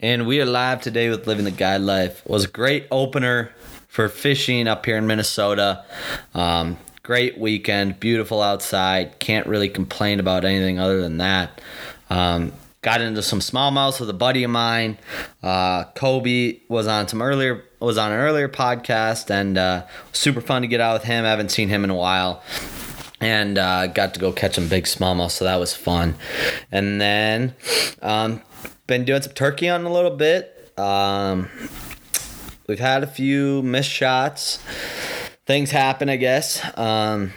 and we are live today with Living the Guide Life. It was a great opener for fishing up here in Minnesota. Um, great weekend, beautiful outside. Can't really complain about anything other than that. Um, got into some smallmouths with a buddy of mine. Uh, Kobe was on some earlier was on an earlier podcast and uh, super fun to get out with him. I haven't seen him in a while and uh, got to go catch some big smallmouth, so that was fun. And then um, been doing some turkey on a little bit. Um, we've had a few missed shots. Things happen, I guess. Um,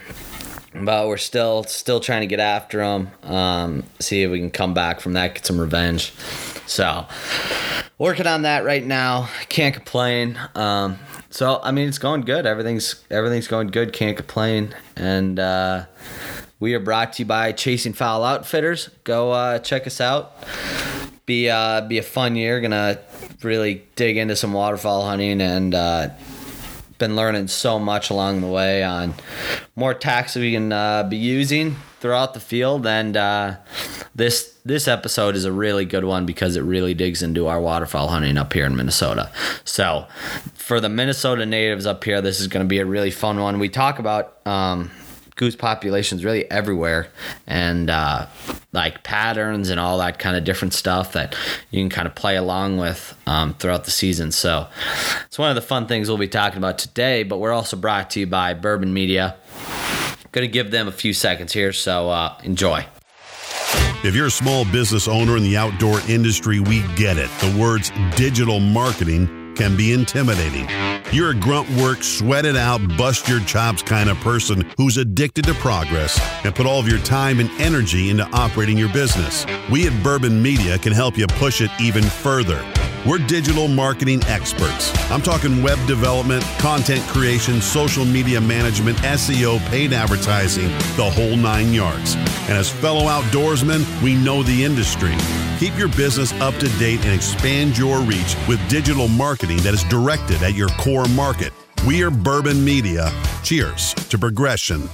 but we're still still trying to get after them. Um, see if we can come back from that, get some revenge. So working on that right now. Can't complain. Um, so I mean, it's going good. Everything's everything's going good. Can't complain. And uh, we are brought to you by Chasing Fowl Outfitters. Go uh, check us out. Be uh, be a fun year. Gonna really dig into some waterfowl hunting and uh, been learning so much along the way on more tactics we can uh, be using throughout the field and uh, this this episode is a really good one because it really digs into our waterfowl hunting up here in Minnesota. So for the Minnesota natives up here, this is going to be a really fun one. We talk about um, goose populations really everywhere and uh, like patterns and all that kind of different stuff that you can kind of play along with um, throughout the season. So it's one of the fun things we'll be talking about today, but we're also brought to you by Bourbon Media. Going to give them a few seconds here, so uh, enjoy. If you're a small business owner in the outdoor industry, we get it. The words digital marketing can be intimidating. You're a grunt work, sweat it out, bust your chops kind of person who's addicted to progress and put all of your time and energy into operating your business. We at Bourbon Media can help you push it even further. We're digital marketing experts. I'm talking web development, content creation, social media management, SEO, paid advertising, the whole nine yards. And as fellow outdoorsmen, we know the industry. Keep your business up to date and expand your reach with digital marketing that is directed at your core market. We are Bourbon Media. Cheers to progression.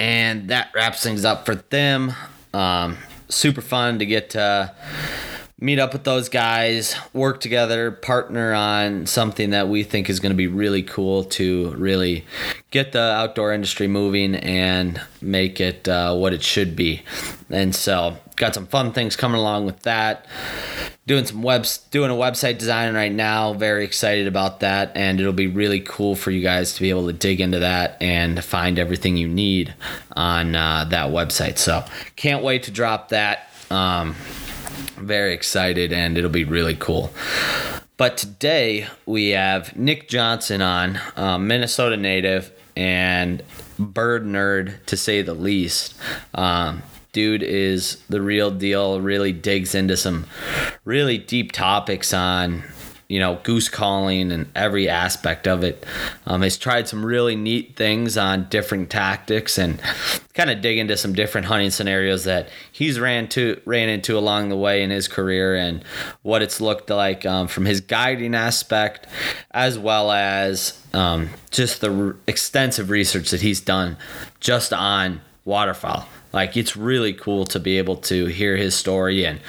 And that wraps things up for them. Um, super fun to get to meet up with those guys, work together, partner on something that we think is going to be really cool to really get the outdoor industry moving and make it uh, what it should be. And so, got some fun things coming along with that. Doing some webs, doing a website design right now. Very excited about that, and it'll be really cool for you guys to be able to dig into that and find everything you need on uh, that website. So, can't wait to drop that. Um, very excited, and it'll be really cool. But today we have Nick Johnson on, um, Minnesota native and bird nerd to say the least. Um, dude is the real deal, really digs into some really deep topics on you know, goose calling and every aspect of it. Um, he's tried some really neat things on different tactics and kind of dig into some different hunting scenarios that he's ran to ran into along the way in his career and what it's looked like um, from his guiding aspect, as well as um, just the extensive research that he's done just on waterfowl. Like it's really cool to be able to hear his story and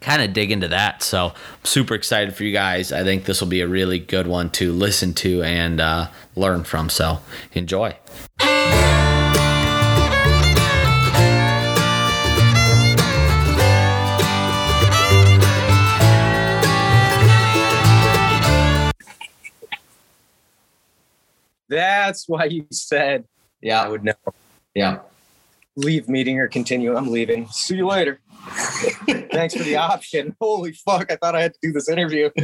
kind of dig into that. So I'm super excited for you guys. I think this will be a really good one to listen to and uh, learn from. So enjoy. That's why you said Yeah. I would know. Yeah. Leave meeting or continue. I'm leaving. See you later. Thanks for the option. Holy fuck, I thought I had to do this interview.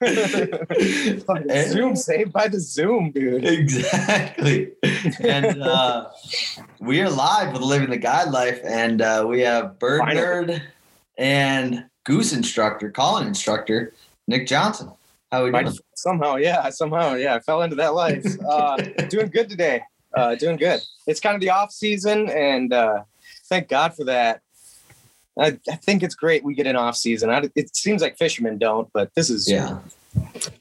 Zoom saved by the Zoom, dude. Exactly. and uh, we are live with Living the Guide Life, and uh, we have bird Finally. nerd and goose instructor, calling instructor, Nick Johnson. How are we I- doing? somehow, yeah, somehow, yeah, I fell into that life. Uh, doing good today. Uh, doing good. It's kind of the off season, and uh, thank God for that. I, I think it's great we get an off season. I, it seems like fishermen don't, but this is Yeah.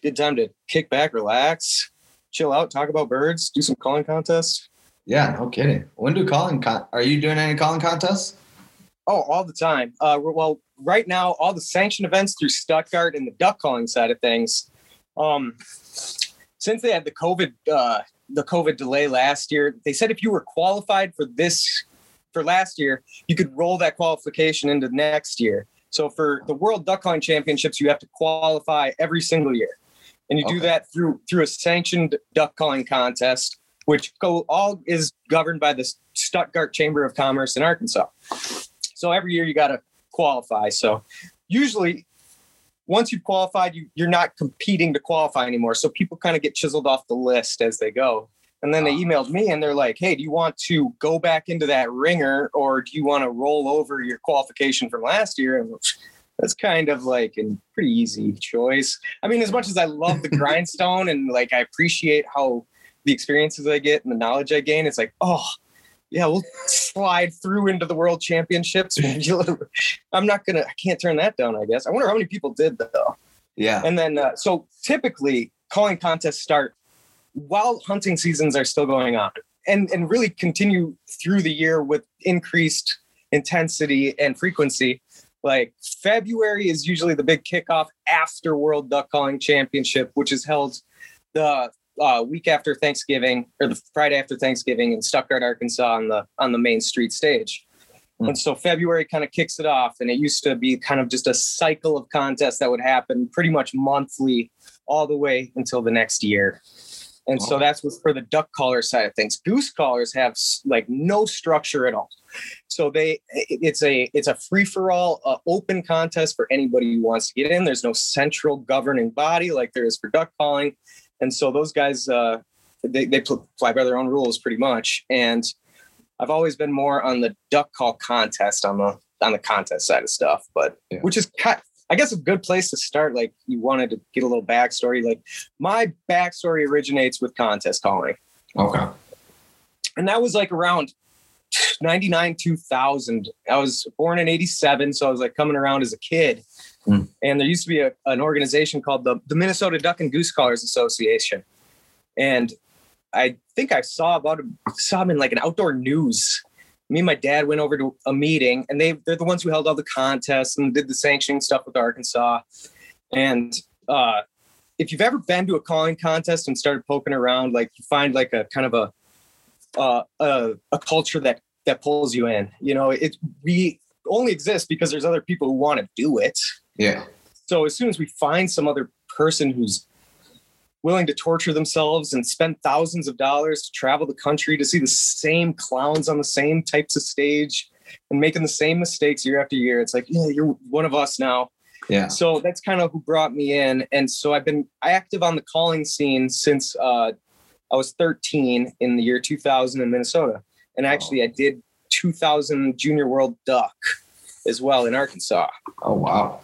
good time to kick back, relax, chill out, talk about birds, do some calling contests. Yeah, no kidding. When do calling con- are you doing any calling contests? Oh, all the time. Uh, well, right now, all the sanctioned events through Stuttgart and the duck calling side of things. Um, since they had the COVID, uh, the COVID delay last year, they said if you were qualified for this for last year, you could roll that qualification into next year. So for the World Duck Calling Championships, you have to qualify every single year, and you do that through through a sanctioned duck calling contest, which go all is governed by the Stuttgart Chamber of Commerce in Arkansas. So every year you got to qualify. So usually, once you've qualified, you, you're not competing to qualify anymore. So people kind of get chiseled off the list as they go. And then they Ah. emailed me and they're like, hey, do you want to go back into that ringer or do you want to roll over your qualification from last year? And that's kind of like a pretty easy choice. I mean, as much as I love the grindstone and like I appreciate how the experiences I get and the knowledge I gain, it's like, oh, yeah, we'll slide through into the world championships. I'm not gonna, I can't turn that down. I guess. I wonder how many people did though. Yeah. And then, uh, so typically, calling contests start while hunting seasons are still going on, and and really continue through the year with increased intensity and frequency. Like February is usually the big kickoff after World Duck Calling Championship, which is held the uh, week after Thanksgiving or the Friday after Thanksgiving in Stuttgart, Arkansas, on the on the main street stage. Hmm. And so February kind of kicks it off, and it used to be kind of just a cycle of contests that would happen pretty much monthly, all the way until the next year. And so that's what's for the duck caller side of things. Goose callers have like no structure at all. So they it's a it's a free for all uh, open contest for anybody who wants to get in. There's no central governing body like there is for duck calling, and so those guys uh, they they fly by their own rules pretty much. And I've always been more on the duck call contest on the on the contest side of stuff, but Yeah. which is I guess a good place to start. Like you wanted to get a little backstory. Like my backstory originates with contest calling Okay. and that was like around 99 2000 i was born in 87 so i was like coming around as a kid Hmm. and there used to be a, an organization called the, the minnesota duck and goose callers association and i think i saw about saw them in like an outdoor news me and my dad went over to a meeting and they they're the ones who held all the contests and did the sanctioning stuff with arkansas and uh if you've ever been to a calling contest and started poking around like you find like a kind of a uh, a, a culture that that pulls you in. You know, it we only exist because there's other people who want to do it. Yeah. So as soon as we find some other person who's willing to torture themselves and spend thousands of dollars to travel the country to see the same clowns on the same types of stage and making the same mistakes year after year, it's like, yeah, you're one of us now. Yeah. So that's kind of who brought me in. And so I've been active on the calling scene since uh, I was 13 in the year 2000 in Minnesota. And actually, I did 2000 Junior World Duck as well in Arkansas. Oh wow.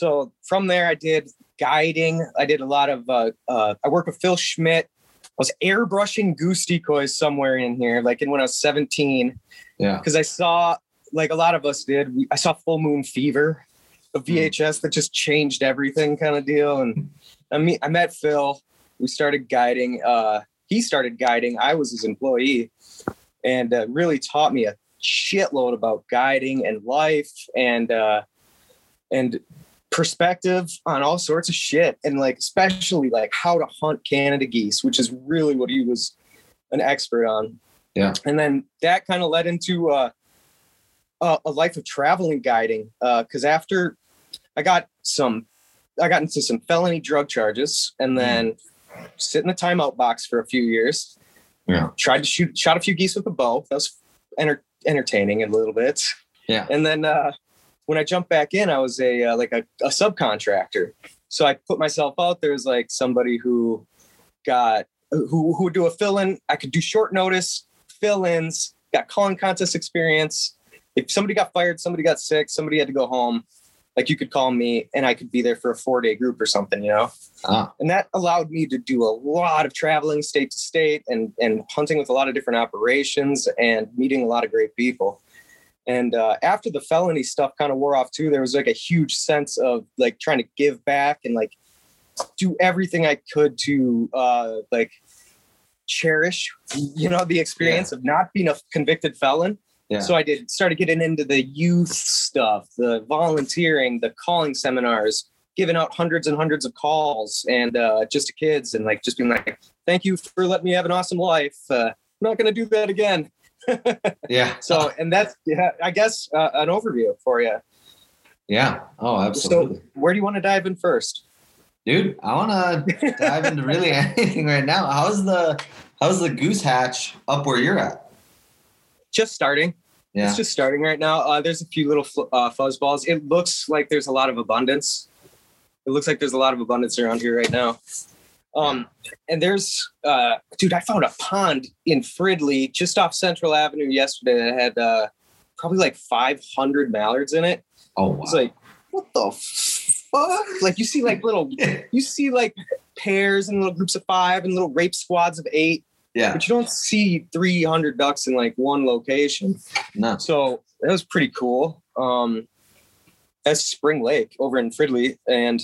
So from there, I did guiding. I did a lot of, uh, uh, I worked with Phil Schmidt. I was airbrushing goose decoys somewhere in here, like in when I was 17 Yeah. because I saw, like a lot of us did, we, I saw Full Moon Fever, a VHS that just changed everything kind of deal. And I mean, I met Phil. We started guiding. Uh, he started guiding. I was his employee, and uh, really taught me a shitload about guiding and life and uh, and perspective on all sorts of shit, and like especially like how to hunt Canada geese, which is really what he was an expert on. Yeah. And then that kind of led into uh, a, a life of traveling guiding. Because after I got some, I got into some felony drug charges, and then sit in the timeout box for a few years. Yeah. Tried to shoot, shot a few geese with a bow. That was enter, entertaining a little bit. Yeah. And then uh, when I jumped back in, I was a uh, like a, a subcontractor. So I put myself out there as like somebody who got who who would do a fill in. I could do short notice fill ins. Got calling contest experience. If somebody got fired, somebody got sick, somebody had to go home. Like you could call me, and I could be there for a four day group or something. You know Ah. and that allowed me to do a lot of traveling state to state and and hunting with a lot of different operations and meeting a lot of great people and uh, after the felony stuff kind of wore off too there was like a huge sense of like trying to give back and like do everything i could to uh like cherish you know the experience of not being a convicted felon Yeah. So I did started getting into the youth stuff, the volunteering, the calling seminars, giving out hundreds and hundreds of calls and uh, just to kids and like just being like, thank you for letting me have an awesome life. Uh, I'm not going to do that again. Yeah. So, and that's, yeah, I guess, uh, an overview for you. Yeah. Oh, absolutely. So, where do you want to dive in first? Dude, I want to dive into really anything right now. How's the how's the goose hatch up where you're at? Just starting. Yeah. It's just starting right now. Uh, there's a few little fl- uh, fuzz balls. It looks like there's a lot of abundance. It looks like there's a lot of abundance around here right now. Um, and there's, uh, dude, I found a pond in Fridley just off Central Avenue yesterday that had uh, probably like 500 mallards in it. oh wow. It's like, what the fuck? Like you see like little, you see like pairs and little groups of five and little rape squads of eight, yeah. but you don't see 300 ducks in like one location. No. So that was pretty cool. Um, that's Spring Lake over in Fridley, and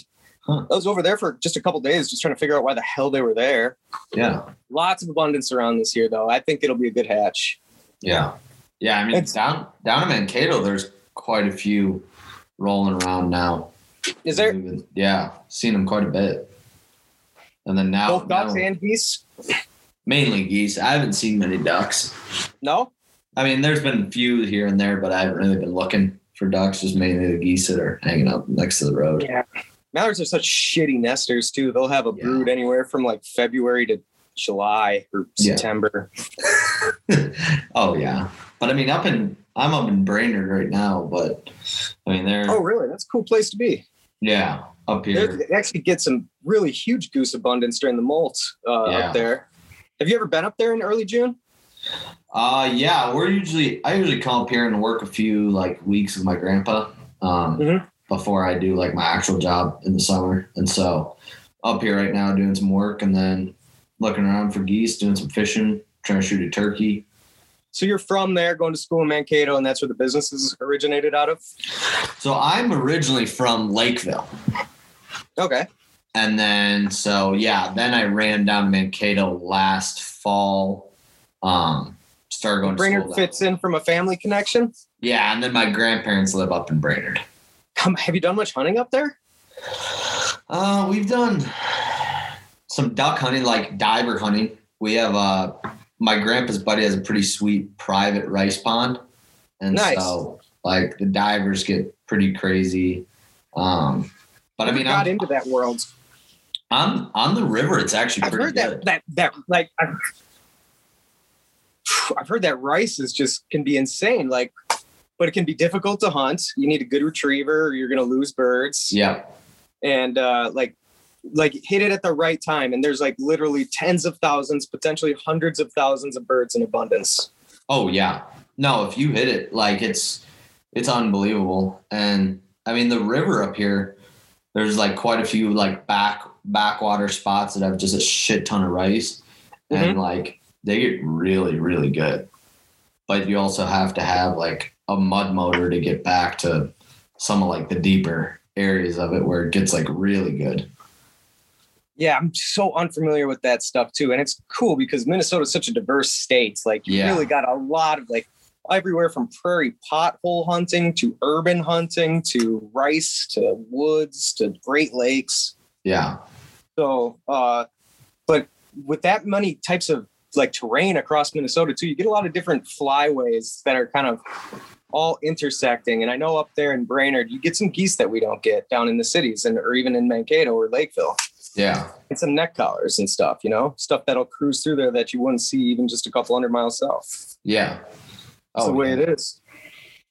Huh. I was over there for just a couple days, just trying to figure out why the hell they were there. Yeah. Lots of abundance around this year, though. I think it'll be a good hatch. Yeah. Yeah. I mean, It's- down down in Mankato, there's quite a few rolling around now. Is there Even- Yeah, seen them quite a bit. And then now, both ducks now- and geese? mainly geese. I haven't seen many ducks. No. I mean, there's been a few here and there, but I haven't really been looking for ducks. Just mainly the geese that are hanging out next to the road. Yeah. Mallards are such shitty nesters too. They'll have a Yeah. brood anywhere from like February to July or Yeah. September. oh yeah, but I mean, up in I'm up in Brainerd right now, but I mean, they're Oh, really? That's a cool place to be. yeah up here. They actually get some really huge goose abundance during the molt uh, Yeah. up there. Have you ever been up there in early June? Uh yeah, we're usually I usually come up here and work a few like weeks with my grandpa um Mhm. Before I do like my actual job in the summer. And so up here right now doing some work and then looking around for geese, doing some fishing, trying to shoot a turkey. So you're from there, going to school in Mankato, and that's where the businesses originated out of. So I'm originally from Lakeville. Okay. And then so yeah, then I ran down to Mankato last fall. Um started going to Brainerd fits in from a family connection. Yeah, and then my grandparents live up in Brainerd. Come, have you done much hunting up there? Uh, we've done some duck hunting, like diver hunting. We have uh, my grandpa's buddy has a pretty sweet private rice pond, and Nice. so like the divers get pretty crazy. Um, but I mean, got I'm, into that world. I'm on the river. It's actually I've pretty heard good. that that that like I've, I've heard that rice is just can be insane. Like, but it can be difficult to hunt. You need a good retriever, or you're gonna lose birds. Yeah, and uh, like like hit it at the right time and there's like literally tens of thousands potentially hundreds of thousands of birds in abundance Oh yeah. No, if you hit it, like it's it's unbelievable. And I mean the river up here, there's like quite a few like back backwater spots that have just a shit ton of rice. And like they get really, really good. But you also have to have like a mud motor to get back to some of like the deeper areas of it where it gets like really good. yeah i'm so unfamiliar with that stuff too and it's cool because minnesota's such a diverse state like you Yeah. really got a lot of like everywhere from prairie pothole hunting to urban hunting to rice to woods to great lakes Yeah. So, uh, but with that many types of like terrain across Minnesota too, you get a lot of different flyways that are kind of all intersecting. And I know up there in Brainerd, you get some geese that we don't get down in the cities and or even in Mankato or Lakeville. Yeah. And some neck collars and stuff, you know, stuff that'll cruise through there that you wouldn't see even just a couple hundred miles south. Yeah. That's the oh, way yeah. it is.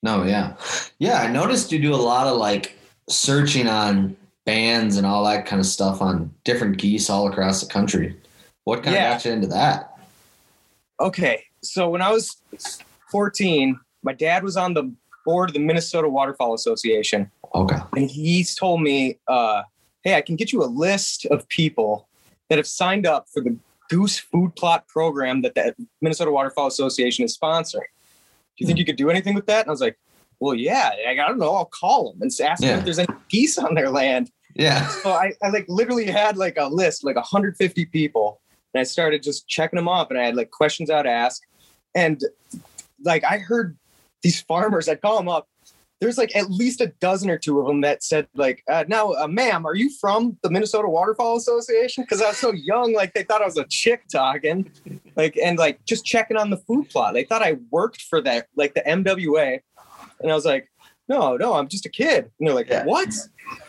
No, yeah. Yeah, I noticed you do a lot of like searching on bands and all that kind of stuff on different geese all across the country. What kind Yeah. of got you into that? Okay. So when I was 14, my dad was on the board of the Minnesota Waterfowl Association. Okay. and he's told me, uh, "Hey, I can get you a list of people that have signed up for the Goose Food Plot program that the Minnesota Waterfowl Association is sponsoring. Do you think you could do anything with that?" And I was like, "Well, yeah. I don't know. I'll call them and ask them Yeah. if there's any geese on their land." Yeah. So I, I like literally had like a list, like 150 people, and I started just checking them off, and I had like questions I'd ask, and like I heard these farmers, I'd call them up. There's like at least a dozen or two of them that said like, uh, "Now, uh, ma'am, are you from the Minnesota Waterfowl Association?" Because I was so young, like they thought I was a chick talking, like and like just checking on the food plot. They thought I worked for that, like the MWA, and I was like, "No, no, I'm just a kid." And they're like, Yeah. "What?"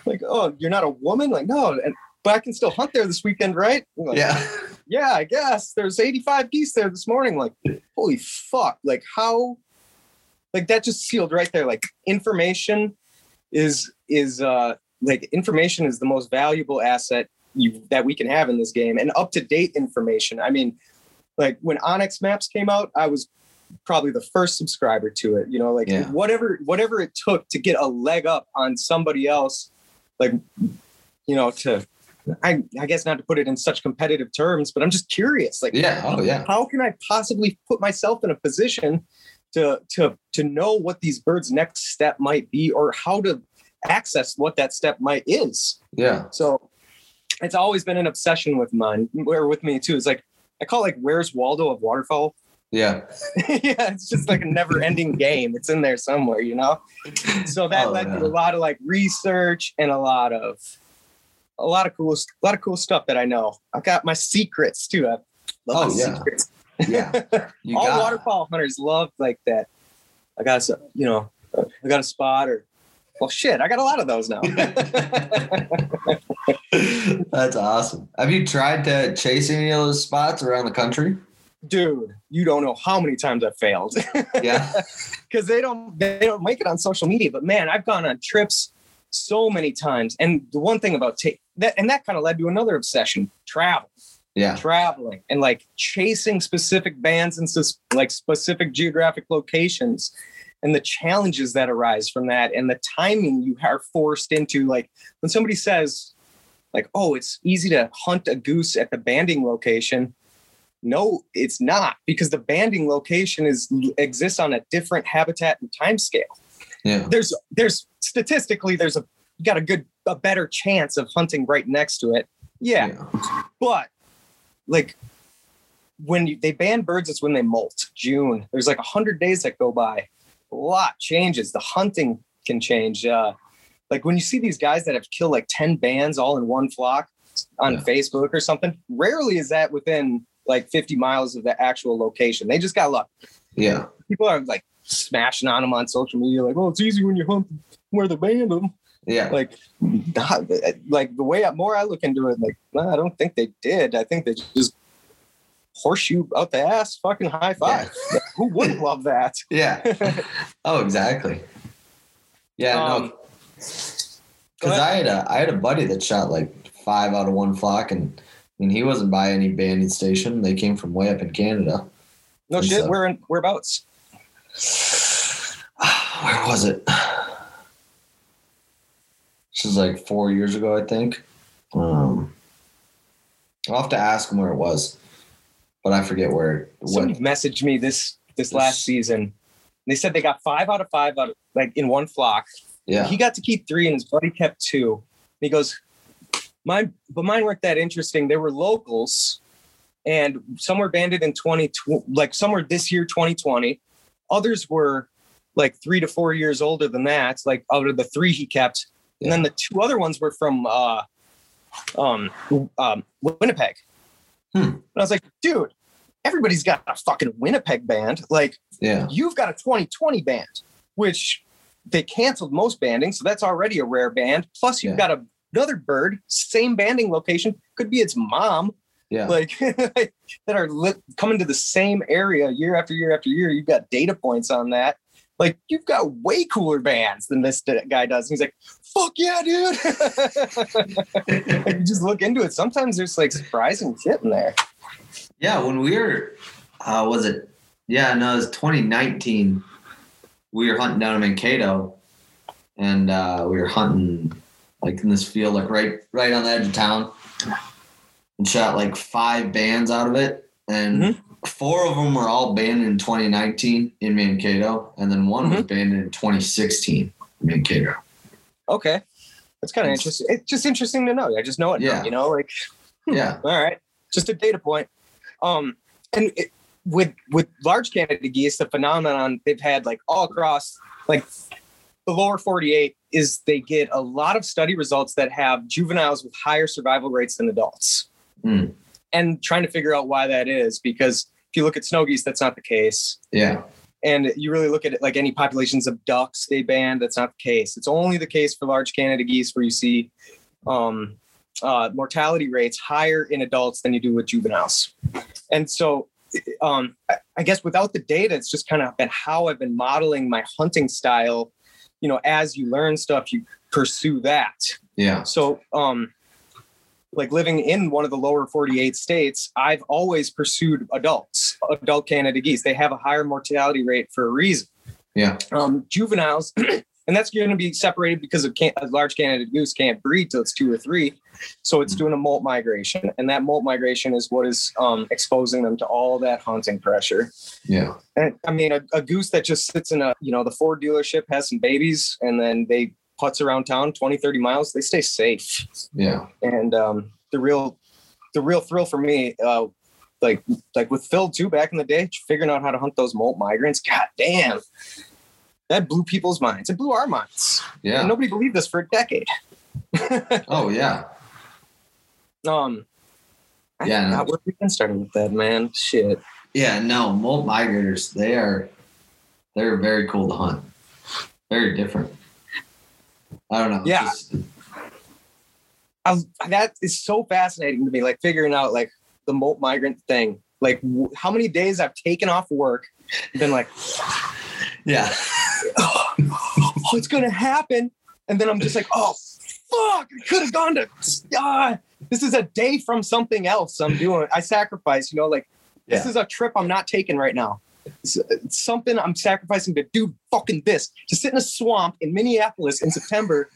Like, "Oh, you're not a woman?" Like, no, and but I can still hunt there this weekend, right? Like, Yeah. yeah, I guess there's 85 geese there this morning. Like, holy fuck! Like, how? Like that just sealed right there. Like, information is is uh like information is the most valuable asset you that we can have in this game, and up to date information. I mean, like when onX Maps came out, I was probably the first subscriber to it. You know, like Yeah. whatever whatever it took to get a leg up on somebody else, like you know to. I, I guess not to put it in such competitive terms, but I'm just curious. Like, Yeah. Oh yeah. how can I possibly put myself in a position to to to know what these birds' next step might be, or how to access what that step might is? Yeah. So it's always been an obsession with mine, or with me too. It's like I call it like "Where's Waldo" of waterfowl. Yeah. yeah, it's just like a never-ending game. It's in there somewhere, you know. So that Oh, led yeah. to a lot of like research and a lot of a lot of cool, a lot of cool stuff that I know. I got my secrets too. I love Oh, my yeah. secrets. Yeah. You All got waterfowl hunters love like that. I got some, you know, I got a spot or well shit, I got a lot of those now. That's awesome. Have you tried to chase any of those spots around the country? Dude, you don't know how many times I've failed. Yeah. Because they don't they don't make it on social media. But man, I've gone on trips so many times. And the one thing about take that and that kind of led to another obsession, travel. Yeah. traveling and like chasing specific bands and like specific geographic locations and the challenges that arise from that and the timing you are forced into like when somebody says like oh it's easy to hunt a goose at the banding location. No it's not because the banding location is exists on a different habitat and time scale Yeah. there's there's statistically there's a you got a good a better chance of hunting right next to it. Yeah. But like when you, they ban birds, it's when they molt. June. There's like a hundred days that go by. A lot changes. The hunting can change. Uh, like when you see these guys that have killed like ten bands all in one flock on Yeah. Facebook or something. Rarely is that within like 50 miles of the actual location. They just got luck. Yeah. People are like smashing on them on social media, like, "Oh, it's easy when you hunt where they banned them." Yeah. like not, like the way I, more I look into it, like I don't think they did. I think they just horseshoe out the ass, fucking high five. Who wouldn't love that? Yeah. Oh, exactly. Yeah. Um, no. Because I had a I had a buddy that shot like five out of one flock, and I mean he wasn't by any banding station. They came from way up in Canada. No And shit. so- Where in whereabouts? Where was it? This is like four years ago, I think. Um, I'll have to ask him where it was, but I forget where. It was. Somebody What? messaged me this this This- last season. They said they got five out of five out of, like in one flock. Yeah. He got to keep three, and his buddy kept two. He goes, "Mine, but mine weren't that interesting. They were locals, and some were banded in twenty, like some were this year, twenty twenty. Others were like three to four years older than that. Like out of the three he kept, and then the two other ones were from uh, um, um, Winnipeg. Hmm. And I was like, dude, everybody's got a fucking Winnipeg band. Like, Yeah. you've got a 2020 band, which they canceled most banding, so that's already a rare band. Plus, you've Yeah. got a, another bird, same banding location, could be its mom, Yeah. like that are li- coming to the same area year after year after year. You've got data points on that. Like you've got way cooler bands than this guy does. And he's like, "Fuck yeah, dude!" like, you just look into it. Sometimes there's like surprising shit in there. Yeah, when we were, uh, was it? Yeah, no, it was 2019. We were hunting down in Mankato, and uh, we were hunting like in this field, like right, right on the edge of town, and shot like five bands out of it, and Mhm. Four of them were all banned in 2019 in Mankato, and then one was banned in 2016 in Mankato. Okay, that's kind of interesting. It's just interesting to know. I just know it. now, Yeah. you know, like Yeah, all right, just a data point. Um, and it, with with large Canada geese, the phenomenon they've had like all across like the lower 48 is they get a lot of study results that have juveniles with higher survival rates than adults. Mm. And trying to figure out why that is because you look at snow geese, that's not the case. Yeah. And you really look at it like any populations of ducks they banned, that's not the case. It's only the case for large Canada geese where you see um, uh, mortality rates higher in adults than you do with juveniles. And so, um, I- I guess without the data, it's just kind of been how I've been modeling my hunting style. You know, as you learn stuff, you pursue that. Yeah. So, um, like living in one of the lower 48 states, I've always pursued adults, adult Canada geese. They have a higher mortality rate for a reason. Yeah. Um, juveniles, and that's going to be separated because of can- a large Canada goose can't breed till it's two or three. So it's doing a molt migration, and that molt migration is what is um, exposing them to all that hunting pressure. Yeah. And I mean, a, a goose that just sits in a, you know, the Ford dealership has some babies and then they putz around town 20, 30 miles, they stay safe. Yeah. And um, the real, the real thrill for me, uh, like, like with Phil too, back in the day, figuring out how to hunt those molt migrants. God damn, that blew people's minds. It blew our minds. And Yeah. nobody believed this for a decade. Oh yeah. Um, I Yeah, no. forgot where we even started with that, man. Shit. Yeah. No, molt migrators. They are. They're very cool to hunt. Very different. I don't know. Yeah. Just- that is so fascinating to me, like figuring out like the molt migrant thing. Like w- how many days I've taken off work, been like, yeah. oh, it's gonna happen, and then I'm just like, oh fuck, I could have gone to. Ah, this is a day from something else I'm doing. I sacrifice, you know, like this is a trip I'm not taking right now. Something I'm sacrificing to do fucking this to sit in a swamp in Minneapolis in September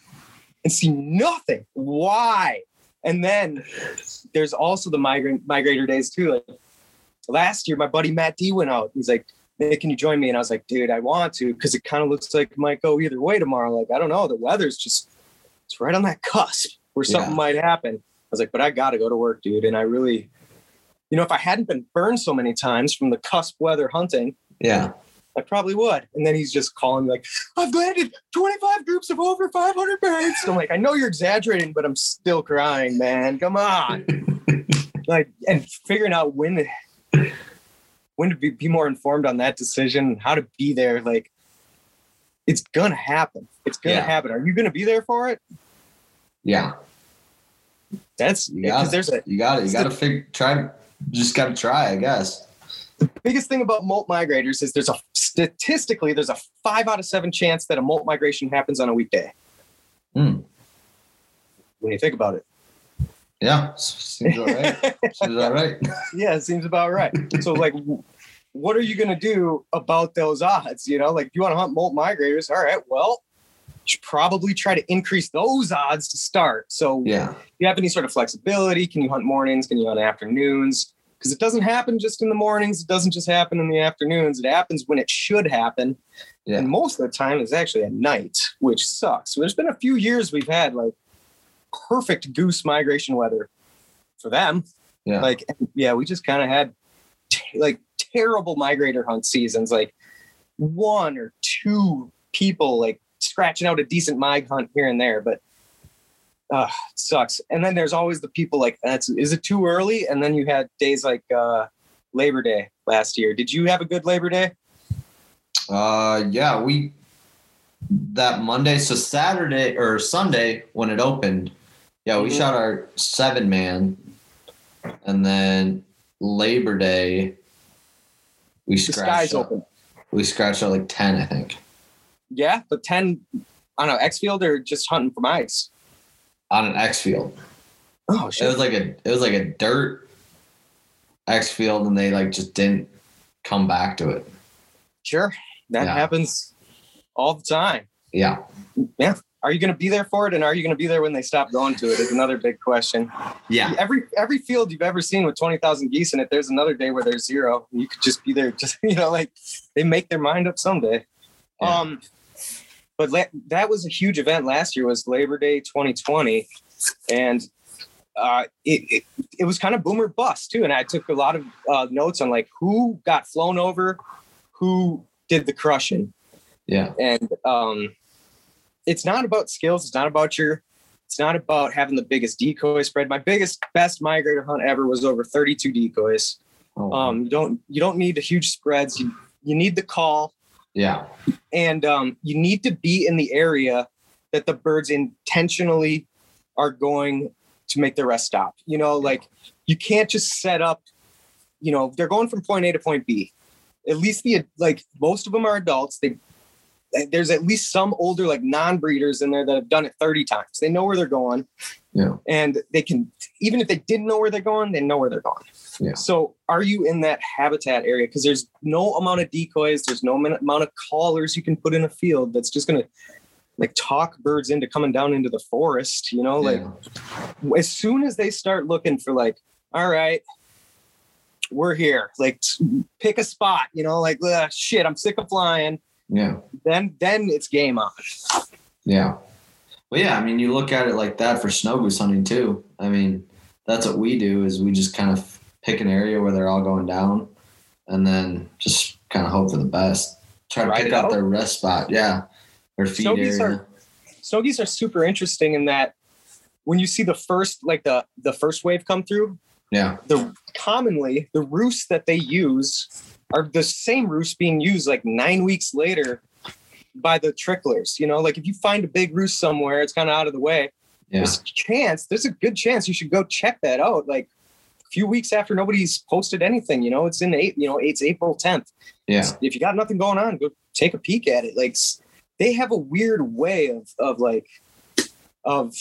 and see nothing. Why? And then there's also the migrant migrator days too. Like last year, my buddy Matt D went out. He's like, "Hey, can you join me?" And I was like, "Dude, I want to because it kind of looks like it might go either way tomorrow. Like I don't know. The weather's just it's right on that cusp where something Yeah. might happen." I was like, "But I got to go to work, dude." And I really, you know, if I hadn't been burned so many times from the cusp weather hunting, Yeah. I probably would. And then he's just calling me like, I've landed 25 groups of over 500 birds. I'm like, I know you're exaggerating, but I'm still crying, man. Come on. like, and figuring out when, when to be, be more informed on that decision, how to be there. Like, it's gonna happen. It's gonna Yeah. happen. Are you gonna be there for it? Yeah. That's You because got there's a. You got it. You got to figure. Try. Just got to try. I guess. The biggest thing about molt migrators is there's a statistically there's a five out of seven chance that a molt migration happens on a weekday. Hmm. When you think about it. Yeah. Seems all right. Seems all right. yeah, it seems about right. So, like, what are you going to do about those odds? You know, like, if you want to hunt molt migrators, all right, well, should probably try to increase those odds to start. So, Yeah. do you have any sort of flexibility? Can you hunt mornings? Can you hunt afternoons? Because it doesn't happen just in the mornings. It doesn't just happen in the afternoons. It happens when it should happen. Yeah. And most of the time, it's actually at night, which sucks. So there's been a few years we've had like perfect goose migration weather for them. Yeah. Like, yeah, we just kind of had t- like terrible migrator hunt seasons, like one or two people like scratching out a decent mig hunt here and there, but uh, it sucks. And then there's always the people like, that's is it too early? And then you had days like uh, Labor Day last year. Did you have a good Labor Day? Uh, yeah, we that Monday, so Saturday or Sunday when it opened, yeah, we Mhm. shot our seven man, and then Labor Day, we The scratched sky's out, open. we scratched out like ten, I think, Yeah, but 10 I don't know, X field or just hunting for mice. on an X field. Oh shit. It was like a it was like a dirt X field, and they like just didn't come back to it. Sure. That Yeah. happens all the time. Yeah. Yeah, Are you going to be there for it? And are you going to be there when they stop going to it? Is another big question. yeah, Every every field you've ever seen with 20,000 geese in it, there's another day where there's zero. You could just be there. Just, you know, like they make their mind up someday. Yeah. Um, but la- that was a huge event last year was Labor Day 2020. And uh, it, it it was kind of boomer bust too. And I took a lot of uh, notes on like who got flown over, who did the crushing, Yeah. and um, it's not about skills. It's not about your. It's not about having the biggest decoy spread. My biggest, best migrator hunt ever was over 32 decoys. Oh, Um, you don't you don't need the huge spreads. You you need the call, yeah. and um, you need to be in the area that the birds intentionally are going to make the rest stop. You know, like you can't just set up. You know, they're going from point A to point B. At least the like most of them are adults. They there's at least some older like non-breeders in there that have done it 30 times. They know where they're going Yeah. and they can even if they didn't know where they're going, they know where they're going. Yeah. So are you in that habitat area? Because there's no amount of decoys, there's no amount of callers you can put in a field that's just gonna like talk birds into coming down into the forest. You know, like yeah. as soon as they start looking for like, all right, we're here. Like pick a spot. You know, like "Ugh, shit, I'm sick of flying. Yeah. Then then it's game on. Yeah. Well, yeah. I mean, you look at it like that for snow goose hunting too. I mean, that's what we do is we just kind of pick an area where they're all going down, and then just kind of hope for the best. Try to Ride pick out out. their rest spot. Yeah. Their feed Snow geese area. are snow geese are super interesting in that when you see the first like the the first wave come through, yeah. the commonly the roost that they use are the same roosts being used like nine weeks later by the tricklers. You know, like if you find a big roost somewhere, it's kind of out of the way. Yeah. There's a chance, there's a good chance you should go check that out. Like a few weeks after nobody's posted anything, you know, it's in eight, you know, it's April 10th. Yeah. If you got nothing going on, go take a peek at it. Like they have a weird way of of like of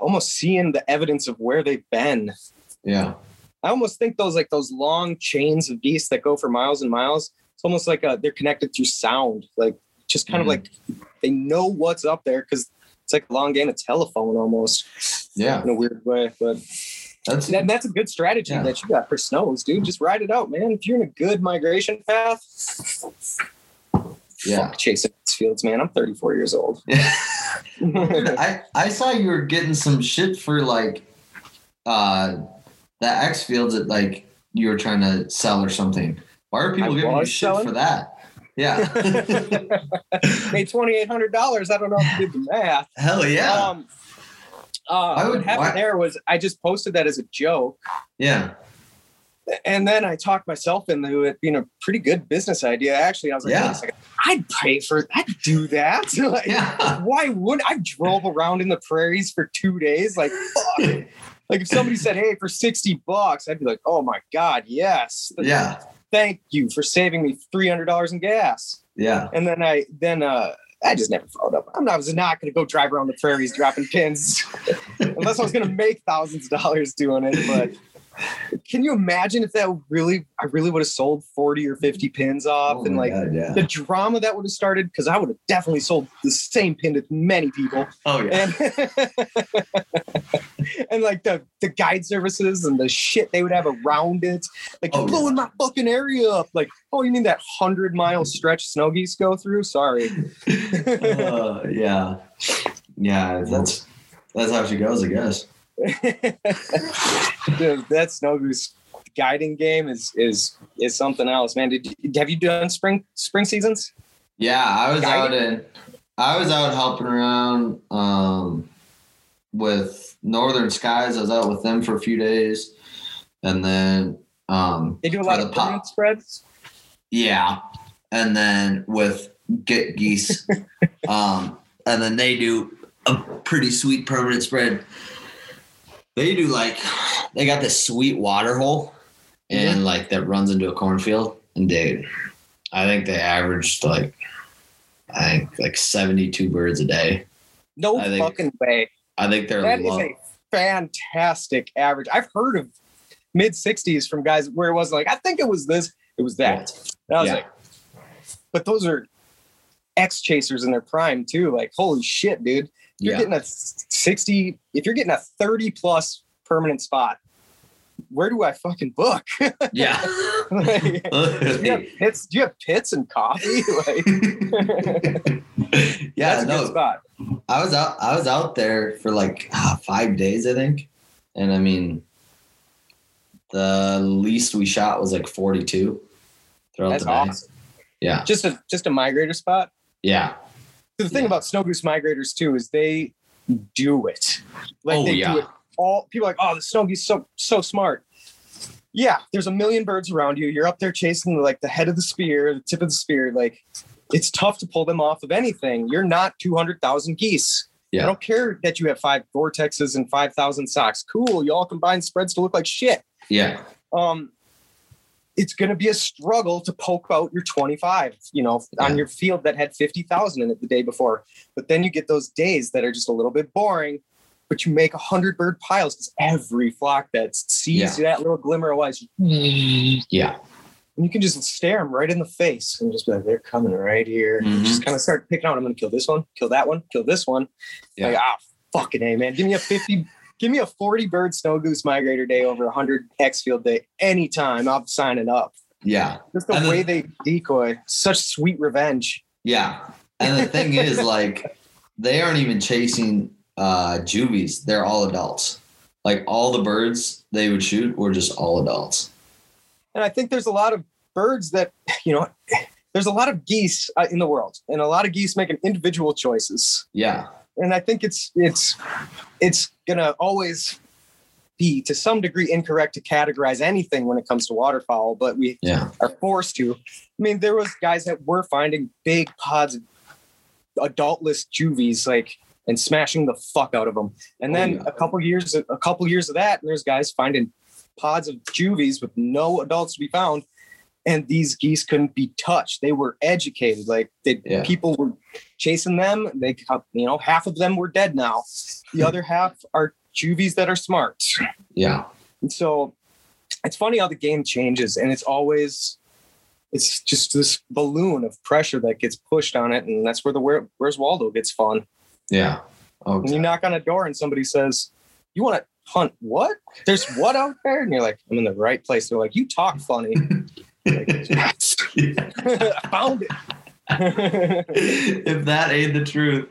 almost seeing the evidence of where they've been. Yeah. I almost think those like those long chains of geese that go for miles and miles. It's almost like uh they're connected through sound, like just kind Mhm. of like they know what's up there because it's like a long game of telephone almost Yeah. in a weird way. But That's that, that's a good strategy Yeah. that you got for snows, dude. Just ride it out, man. If you're in a good migration path, yeah. fuck chasing fields, man. I'm 34 years old. I I saw you were getting some shit for like uh the X fields that like you were trying to sell or something. Why are people I giving you shit selling? for that? Yeah. Made twenty eight hundred dollars. I don't know if you did the math. Hell yeah. Um, uh, would- what happened why- there was I just posted that as a joke, yeah. and then I talked myself into it being a pretty good business idea. Actually, I was like, Yeah. Wait a second, I'd pay for, I'd do that. like, Yeah. why would I drove around in the prairies for two days? Like, fuck. Like if somebody said, "Hey, for sixty bucks," I'd be like, "Oh my god, yes, Yeah. thank you for saving me three hundred dollars in gas." Yeah. And then I then uh I just never followed up. I'm not, I was not going to go drive around the prairies dropping pins unless I was going to make thousands of dollars doing it. But can you imagine if that really, I really would have sold 40 or 50 pins off Oh and like God, yeah. the drama that would have started? Because I would have definitely sold the same pin to many people. Oh yeah. And, and like the, the guide services and the shit they would have around it. Like, Oh, you're yeah. blowing my fucking area up. Like, oh, you mean that 100 mile stretch snow geese go through? Sorry. Uh, yeah. Yeah. That's that's how she goes, I guess. Dude, that snow goose guiding game is is is something else, man. Did you, have you done spring spring seasons? Yeah, I was out in I was out helping around um with Northern Skies. I was out with them for a few days. And then um They do a lot of pop. permanent spreads. yeah. And then with Get Geese. um and then they do a pretty sweet permanent spread. They do like they got this sweet water hole and mm-hmm. like that runs into a cornfield. And dude, I think they averaged like I think like 72 birds a day. No think fucking way. I think they're That is low. a fantastic average. I've heard of mid 60s from guys where it was like, I think it was this, it was that. And I was Yeah. like, but those are X chasers in their prime too. Like, holy shit, dude. You're yeah. getting a 60, if you're getting a 30 plus permanent spot, where do I fucking book? yeah. Like, do you have pits? Do you have pits and coffee? Like, yeah, that's a good no. spot. I was out I was out there for like ah, 5 days I think. and I mean, the least we shot was like 42 throughout That's the day. awesome. Yeah, Just a just a migrator spot. yeah, The thing Yeah. about snow goose migrators too is they do it. Like Oh, they yeah. do it all people are like, oh, the snow geese so so smart. Yeah, there's a million birds around you. You're up there chasing like the head of the spear, the tip of the spear. Like it's tough to pull them off of anything. You're not 200,000 geese. Yeah. I don't care that you have five Vortexes and 5,000 socks. Cool. You all combine spreads to look like shit. yeah, Um, it's going to be a struggle to poke out your 25, you know, Yeah. on your field that had 50,000 in it the day before. But then you get those days that are just a little bit boring, but you make a hundred bird piles because every flock that sees that little glimmer of light, yeah, and you can just stare them right in the face and just be like, they're coming right here. Mhm. Just kind of start picking out. I'm going to kill this one, kill that one, kill this one. Yeah. Like, ah, fucking A, man. Give me a 50, give me a 40 bird snow goose migrator day over a 100 X field day anytime. I'm signing up. yeah, Just the And way then- they decoy, such sweet revenge. yeah. And the thing is, like, they aren't even chasing uh juvies; they're all adults. Like all the birds they would shoot were just all adults. And I think there's a lot of birds that, you know, there's a lot of geese uh, in the world and a lot of geese making individual choices. Yeah, and I think it's it's it's gonna always be to some degree incorrect to categorize anything when it comes to waterfowl, but we yeah, are forced to. I mean, there was guys that were finding big pods of adultless juvies like and smashing the fuck out of them. And Oh, then yeah. a couple years a couple years of that, and there's guys finding pods of juvies with no adults to be found. And these geese couldn't be touched. They were educated. Like they, Yeah. people were chasing them. They, you know, half of them were dead now. The other half are juvies that are smart. yeah, And so it's funny how the game changes and it's always it's just this balloon of pressure that gets pushed on it and that's where the where, where's Waldo gets fun. yeah. Oh, When you knock on a door and somebody says, "You want to hunt what? There's what out there?" and you're like, "I'm in the right place." They're like, "You talk funny." I found it. if that ain't the truth.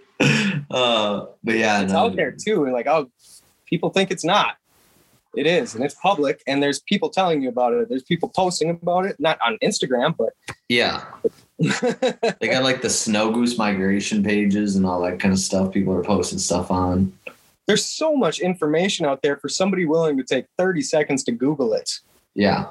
Uh, but yeah, it's no, out there too. Like, oh, people think it's not. It is, and it's public, and there's people telling you about it. There's people posting about it, not on Instagram, but Yeah, they got like the snow goose migration pages and all that kind of stuff. People are posting stuff on. there's so much information out there for somebody willing to take 30 seconds to Google it. Yeah,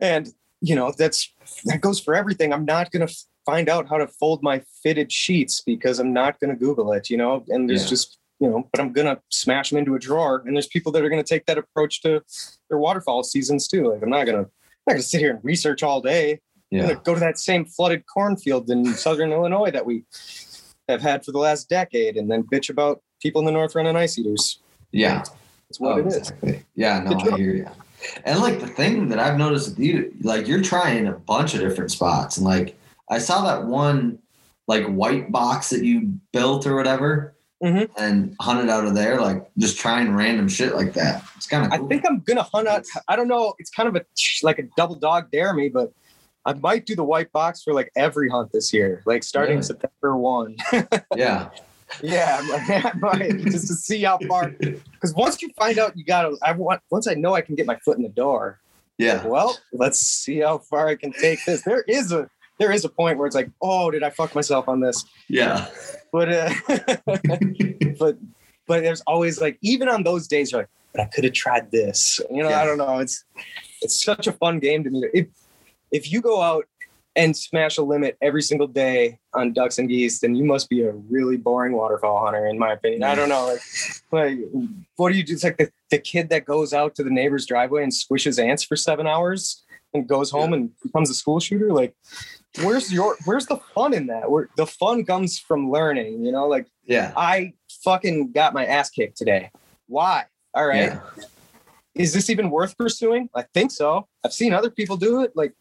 And, you know, that's that goes for everything. I'm not going to find out how to fold my fitted sheets because I'm not going to Google it, you know, and there's Yeah. just, you know, but I'm going to smash them into a drawer. And there's people that are going to take that approach to their waterfowl seasons too. Like, I'm not going to, I'm not going to sit here and research all day. Yeah, go to that same flooded cornfield in southern Illinois that we have had for the last decade and then bitch about people in the north running ice eaters. yeah. It's what Oh, it is. exactly. Yeah, no, I hear you. And like the thing that I've noticed with you, like you're trying a bunch of different spots, and like I saw that one like white box that you built or whatever, Mhm. and hunted out of there, like just trying random shit like that. It's kind of I think I'm gonna hunt out. I don't know. It's kind of a like a double dog dare me, but I might do the white box for like every hunt this year, like starting Really? September one. yeah, yeah, might, just to see how far. Because once you find out, you gotta. I want. Once I know I can get my foot in the door. yeah, Well, let's see how far I can take this. There is a there is a point where it's like, oh, did I fuck myself on this? yeah, But uh, but but there's always like even on those days you're like but i could have tried this you know Yeah. i don't know it's it's such a fun game to me if if you go out and smash a limit every single day on ducks and geese then you must be a really boring waterfowl hunter in my opinion i don't know like like what do you do it's like the, the kid that goes out to the neighbor's driveway and squishes ants for seven hours and goes home and becomes a school shooter like where's your where's the fun in that where the fun comes from learning you know like yeah, I fucking got my ass kicked today. Why? All right. yeah, Is this even worth pursuing? I think so. I've seen other people do it. Like,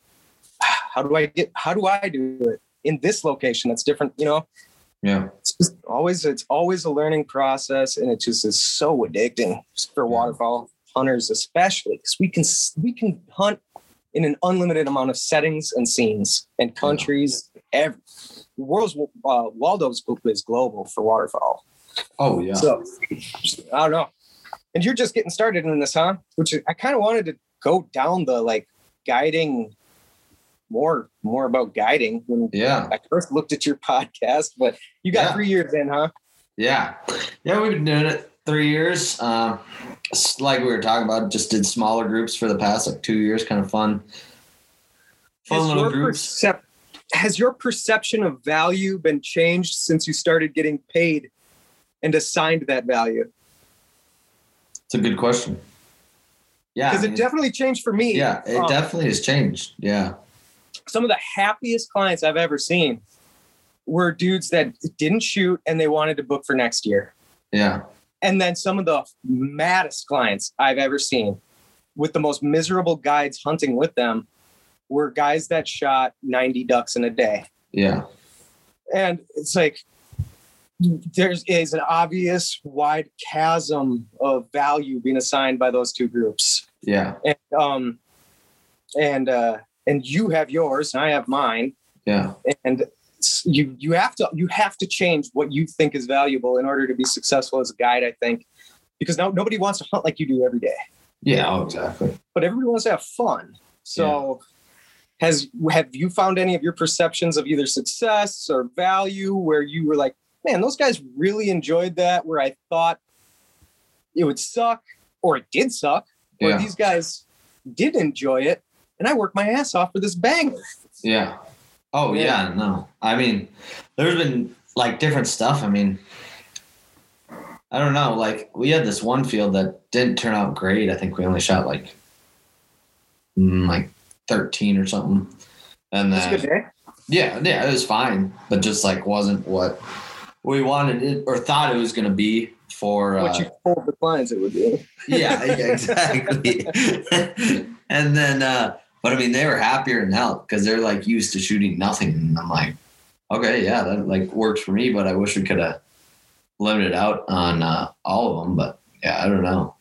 how do I get, how do I do it in this location that's different? You know, yeah, it's just always, it's always a learning process and it just is so addicting for Yeah. waterfowl hunters, especially because we can, we can hunt in an unlimited amount of settings and scenes and countries. Every, the world's uh, Waldo's book is global for waterfowl. Oh yeah, So I don't know. and you're just getting started in this, huh? Which I kind of wanted to go down the like guiding more more about guiding when Yeah. I first looked at your podcast, but you got Yeah. three years in, huh? Yeah. Yeah, we've been doing it three years. Um, like we were talking about, just did smaller groups for the past like two years, kind of fun. Fun Has little groups. percep- has your perception of value been changed since you started getting paid and assigned that value? It's a good question. Yeah. I Because mean, it definitely changed for me. yeah, it Um, definitely has changed. Yeah. Some of the happiest clients I've ever seen were dudes that didn't shoot and they wanted to book for next year. Yeah. And then some of the maddest clients I've ever seen with the most miserable guides hunting with them were guys that shot 90 ducks in a day. Yeah. And it's like there's is an obvious wide chasm of value being assigned by those two groups. Yeah. And um and uh and you have yours and I have mine. Yeah. and you you have to you have to change what you think is valuable in order to be successful as a guide i think because now nobody wants to hunt like you do every day Yeah. Oh, exactly. but everybody wants to have fun so has have you found any of your perceptions of either success or value where you were like man those guys really enjoyed that where i thought it would suck or it did suck or Yeah. these guys did enjoy it and i worked my ass off for this banger Yeah. Oh Yeah. yeah, no. I mean, there's been like different stuff. I mean, I don't know. Like we had this one field that didn't turn out great. I think we only shot like mm, like 13 or something. And That's a good then day yeah, yeah, it was fine, but just like wasn't what we wanted it or thought it was going to be for uh, what you told the clients it would be yeah, yeah, exactly. and then, uh, but I mean, they were happier than hell because they're like used to shooting nothing. And I'm like, okay, yeah, that like works for me, but I wish we could have limited out on uh, all of them. But yeah, I don't know.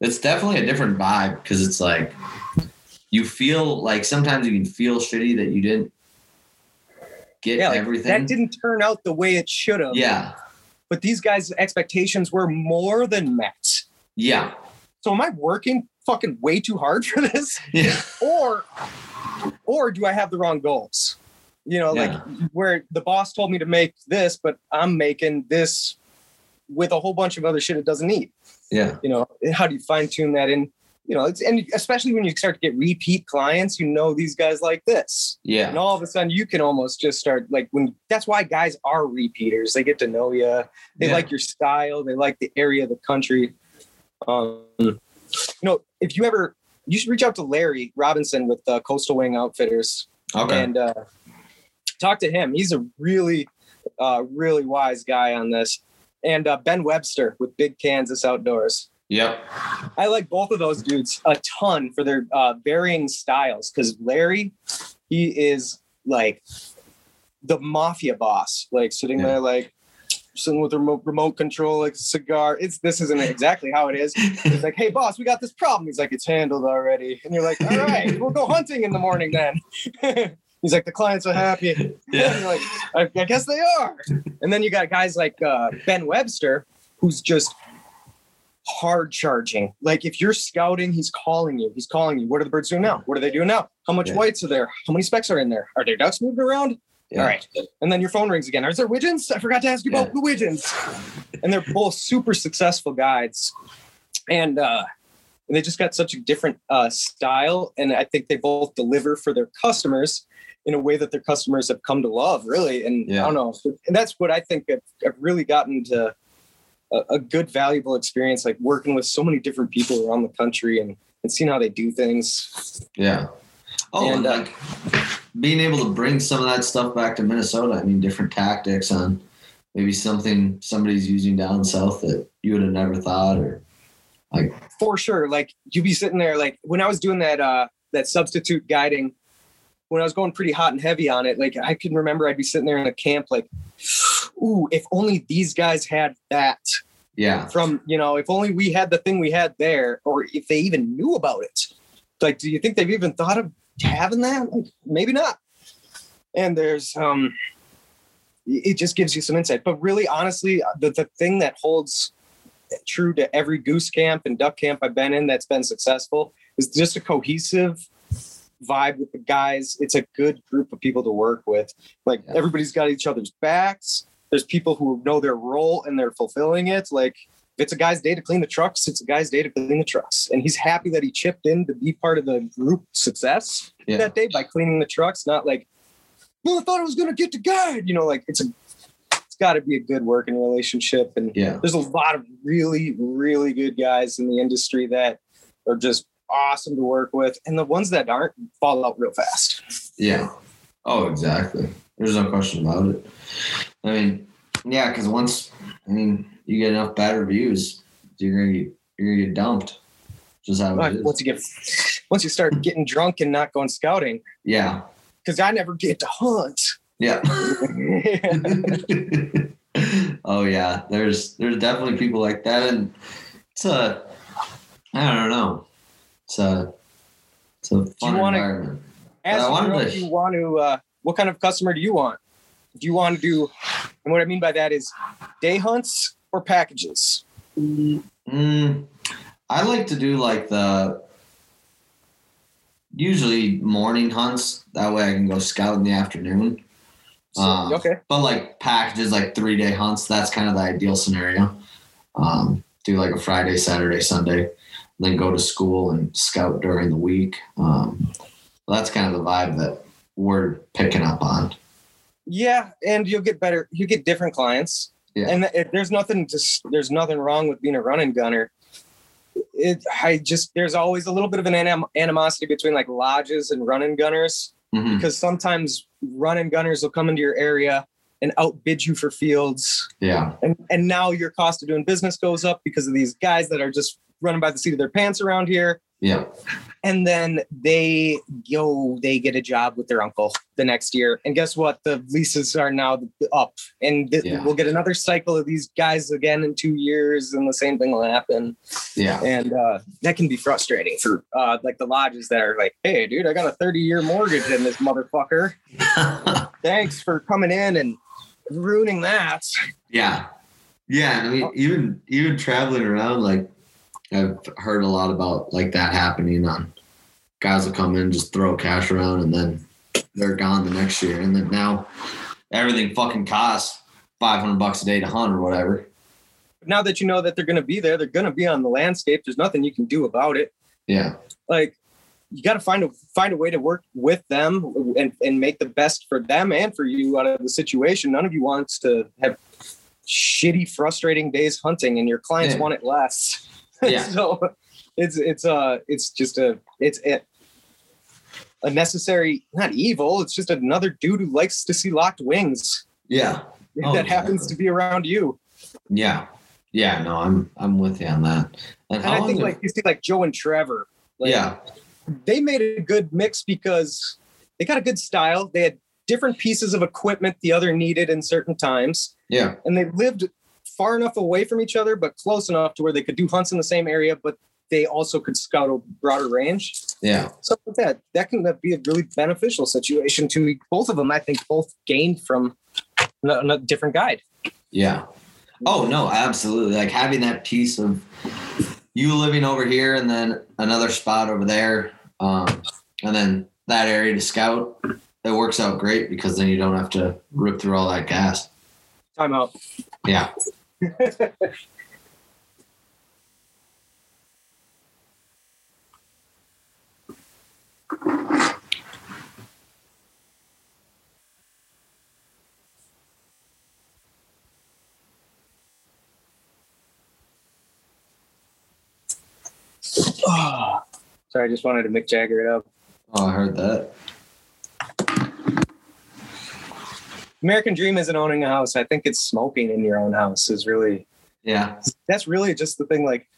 It's definitely a different vibe because it's like you feel like sometimes you can feel shitty that you didn't get yeah, like, everything. that didn't turn out the way it should have. yeah, But these guys' expectations were more than met. yeah, So am I working fucking way too hard for this? yeah, Or or do I have the wrong goals? You know, like where the boss told me to make this, but I'm making this with a whole bunch of other shit it doesn't need. yeah, You know, how do you fine tune that in? You know, it's and especially when you start to get repeat clients, you know these guys like this. yeah, And all of a sudden, you can almost just start like when that's why guys are repeaters. They get to know you. They Yeah. like your style. They like the area of the country. Um, you know, if you ever, you should reach out to Larry Robinson with uh, Coastal Wing Outfitters okay, and uh, talk to him. He's a really, uh, really wise guy on this. And uh, Ben Webster with Big Kansas Outdoors. yep, I like both of those dudes a ton for their uh, varying styles because Larry, he is like the mafia boss, like sitting Yeah. there, like sitting with a remote, remote control, like cigar. It's this isn't exactly how it is. He's like, "Hey, boss, we got this problem." He's like, "It's handled already," and you're like, "All right, we'll go hunting in the morning then." He's like, "The clients are happy." Yeah. And you're like, I, I guess they are. And then you got guys like uh, Ben Webster, who's just hard charging. Like if you're scouting, he's calling you. He's calling you. What are the birds doing now? What are they doing now? How much Yeah. whites are there? How many specks are in there? Are there ducks moving around? Yeah. All right. And then your phone rings again. Are there widgeons? I forgot to ask you about the widgeons. And they're both super successful guides. And uh and they just got such a different uh, style. And I think they both deliver for their customers in a way that their customers have come to love, really. And Yeah. I don't know. And that's what I think I've, I've really gotten to a, a good, valuable experience, like working with so many different people around the country and, and seeing how they do things. Yeah. Oh, And, and, uh, like being able to bring some of that stuff back to Minnesota. I mean, different tactics on maybe something somebody's using down south that you would have never thought, or like, for sure. Like you'd be sitting there, like when I was doing that uh that substitute guiding, when I was going pretty hot and heavy on it, like I can remember I'd be sitting there in the camp, like, ooh, if only these guys had that yeah, from, you know, if only we had the thing we had there, or if they even knew about it. Like, do you think they've even thought of having that? Like, maybe not. And there's um it just gives you some insight. But really, honestly, the, the thing that holds true to every goose camp and duck camp I've been in that's been successful is just a cohesive vibe with the guys. It's a good group of people to work with. Like Yeah. everybody's got each other's backs. There's people who know their role and they're fulfilling it. Like if it's a guy's day to clean the trucks, it's a guy's day to clean the trucks. And he's happy that he chipped in to be part of the group success Yeah. that day by cleaning the trucks, not like, well, I thought I was gonna get the guide. You know, like it's a it's gotta be a good working relationship. And Yeah. there's a lot of really, really good guys in the industry that are just awesome to work with. And the ones that aren't fall out real fast. Yeah. Oh, exactly. There's no question about it. I mean, yeah, because once I mean you get enough bad reviews, you're gonna get you're gonna get dumped. Just how it is. Once you get once you start getting drunk and not going scouting, Yeah. because I never get to hunt. Yeah. oh yeah. There's there's definitely people like that, and it's a I don't know. It's a it's a fun wanna- environment. As I wanted to- do you want to uh, what kind of customer do you want? Do you want to do and what I mean by that is day hunts or packages? Mm, I like to do like the usually morning hunts. That way I can go scout in the afternoon. So, Um, okay. But like packages, like three day hunts, that's kind of the ideal scenario. Um, do like a Friday, Saturday, Sunday, then go to school and scout during the week. Um, that's kind of the vibe that we're picking up on. Yeah, and you'll get better. You get different clients, Yeah. and it, there's nothing just there's nothing wrong with being a running gunner. It I just there's always a little bit of an anim, animosity between like lodges and running gunners Mhm. because sometimes running gunners will come into your area and outbid you for fields, Yeah. and and now your cost of doing business goes up because of these guys that are just running by the seat of their pants around here Yeah. and then they go they get a job with their uncle the next year and guess what the leases are now up and th- Yeah. we'll get another cycle of these guys again in two years and the same thing will happen Yeah. and uh, that can be frustrating for uh, like the lodges that are like hey dude i got a 30 year mortgage in this motherfucker thanks for coming in and ruining that Yeah. Yeah. I mean, even even traveling around, like I've heard a lot about like that happening on guys will come in, just throw cash around and then they're gone the next year. And then now everything fucking costs five hundred bucks a day to hunt or whatever. now that you know that they're going to be there they're going to be on the landscape there's nothing you can do about it Yeah. like you got to find a find a way to work with them and, and make the best for them and for you out of the situation. None of you wants to have shitty, frustrating days hunting, and your clients Yeah. want it less. Yeah. so it's it's uh it's just a it's a, a necessary not evil. It's just another dude who likes to see locked wings Yeah. Oh, that happens to be around you. Yeah. Yeah. No, I'm I'm with you on that. And And I think have- like you see like Joe and Trevor. Like, yeah. they made a good mix because they got a good style. They had different pieces of equipment the other needed in certain times, Yeah. and they lived far enough away from each other, but close enough to where they could do hunts in the same area, but they also could scout a broader range. Yeah. So like that. That can be a really beneficial situation to both of them. I think both gained from a, different guide. Yeah. Oh no, absolutely. Like having that piece of you living over here and then another spot over there, um, and then that area to scout. It works out great because then you don't have to rip through all that gas. Time out. Yeah. Sorry, I just wanted to Mick Jagger it up. Oh, I heard that. American dream isn't owning a house. I think it's smoking in your own house is really Yeah. that's really just the thing. Like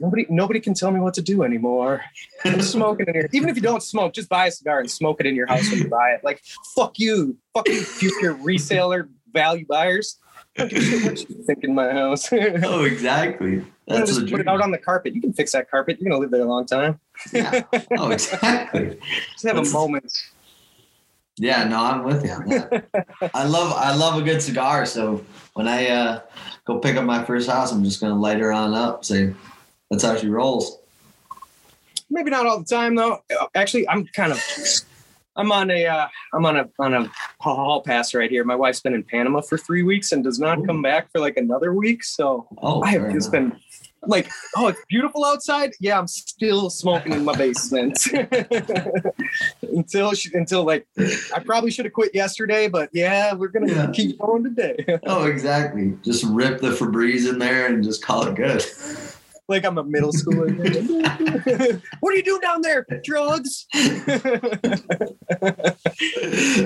nobody nobody can tell me what to do anymore. I'm smoking in here. Even if you don't smoke, just buy a cigar and smoke it in your house when you buy it. Like fuck you, fuck you, future reseller value buyers. I don't give a shit what you think in my house. Oh, exactly. That's just put it out on the carpet. You can fix that carpet. You're gonna live there a long time. Yeah. Oh, exactly. Just have a moment. Yeah, no, I'm with you. I love I love a good cigar. So when I uh, go pick up my first house, I'm just gonna light her on up. Say that's how she rolls. Maybe not all the time though. Actually, I'm kind of I'm on a uh, I'm on a on a hall pass right here. My wife's been in Panama for three weeks and does not come back for like another week. So Oh, I have just enough. been like, oh, it's beautiful outside. Yeah, I'm still smoking in my basement until she, until like I probably should have quit yesterday, but yeah, we're gonna Yeah. keep going today. Oh, exactly. Just rip the Febreze in there and just call it good. like I'm a middle schooler. what are you doing down there? Drugs.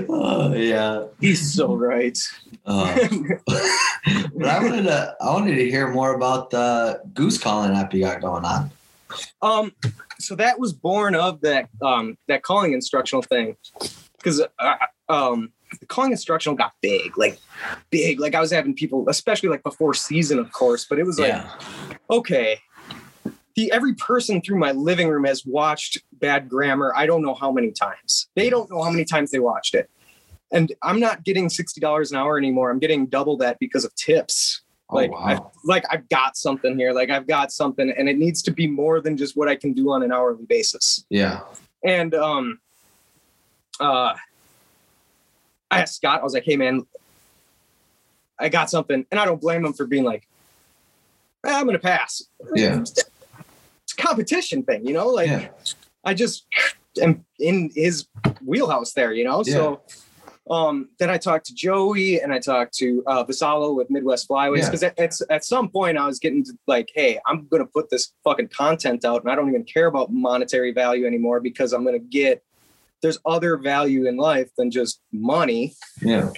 oh yeah. He's so right. Uh, but I wanted to I wanted to hear more about the goose calling app you got going on. Um, so that was born of that um that calling instructional thing, because uh, um the calling instructional got big, like big. Like I was having people, especially like before season, of course, but it was like okay. The, every person through my living room has watched Bad Grammar. I don't know how many times. They don't know how many times they watched it. And I'm not getting $60 an hour anymore. I'm getting double that because of tips. Oh, like wow. I, like I've got something here. Like I've got something and it needs to be more than just what I can do on an hourly basis. yeah. And um uh I asked Scott, I was like, hey man, I got something. And I don't blame him for being like, "Eh, I'm gonna pass. Yeah. It's a competition thing, you know? Like Yeah. I just am in his wheelhouse there, you know? So um, then I talked to Joey and I talked to uh, Vasalo with Midwest Flyways Yeah. because at, at, at some point I was getting to like, hey, I'm going to put this fucking content out and I don't even care about monetary value anymore because I'm going to get, there's other value in life than just money. Yeah.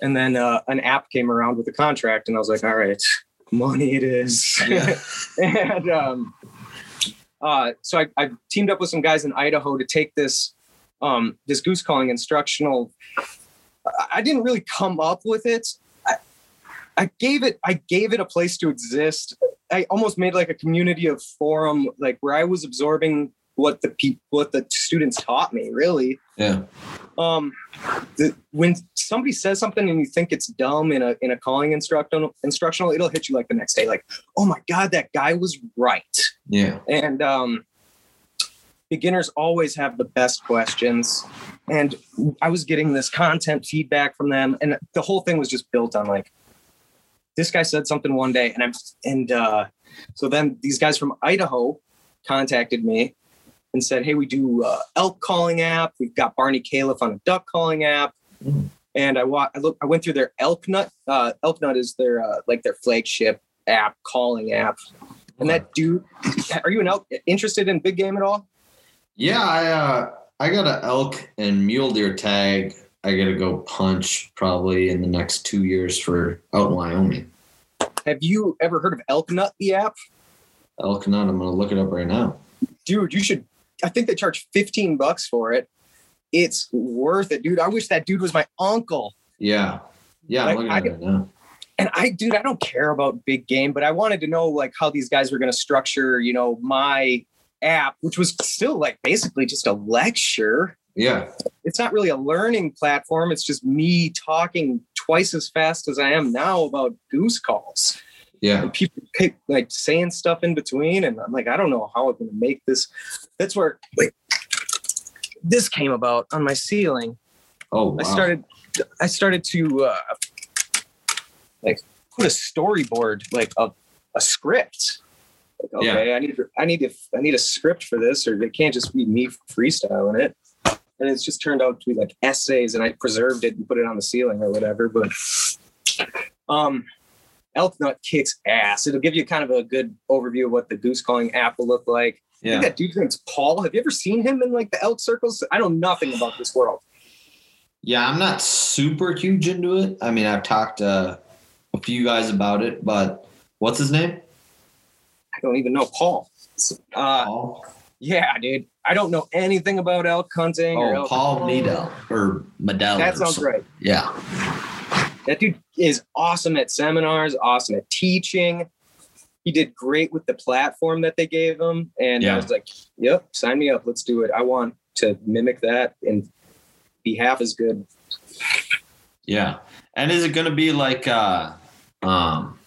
And then uh, an app came around with a contract and I was like, all right, money it is. Yeah. and um, uh, so I, I teamed up with some guys in Idaho to take this um, this goose calling instructional. I- didn't really come up with it. I, I gave it I gave it a place to exist. I almost made like a community of forum, like where I was absorbing what the people what the students taught me. Really, Yeah. um the, when somebody says something and you think it's dumb in a in a calling instructional instructional it'll hit you like the next day like oh my god that guy was right Yeah. and um beginners always have the best questions and i was getting this content feedback from them and the whole thing was just built on like this guy said something one day and i'm and uh so then these guys from idaho contacted me and said hey we do uh, elk calling app. We've got Barnie Calef on a duck calling app. And i wa- I, look, I went through their elk nut uh elk nut is their uh, like their flagship app calling app. And that dude are you an elk interested in big game at all? Yeah, I uh I got an elk and mule deer tag. I gotta go punch probably in the next two years for out in Wyoming. Have you ever heard of Elk Nut, the app? Elk nut. I'm gonna look it up right now. Dude, you should. I think they charge 15 bucks for it. It's worth it, dude. I wish that dude was my uncle. Yeah. Yeah, I'm Like, I it now. And I, dude, I don't care about big game, but I wanted to know like how these guys were going to structure, you know, my app, which was still like basically just a lecture. Yeah. It's not really a learning platform. It's just me talking twice as fast as I am now about goose calls. Yeah. and people pick, like saying stuff in between and i'm like i don't know how i'm going to make this that's where like this came about on my ceiling Oh wow. i started i started to uh like put a storyboard like a, a script like, Yeah. okay i need to i need to i need a script for this or it can't just be me freestyling it and it's just turned out to be like essays and i preserved it and put it on the ceiling or whatever but um elk nut kicks ass it'll give you kind of a good overview of what the goose calling app will look like I Yeah. think that dude's name's Paul. Have you ever seen him in like the elk circles? I know nothing about this world. Yeah, I'm not super huge into it. I mean, I've talked to a few guys about it, but what's his name? Don't even know Paul. Uh, Paul. yeah, dude. I don't know anything about elk hunting. or Oh, elk Paul calling. Medel or Medell. That sounds something. right. Yeah. That dude is awesome at seminars, awesome at teaching. He did great with the platform that they gave him. And Yeah. I was like, yep, sign me up. Let's do it. I want to mimic that and be half as good. Yeah. And is it going to be like uh um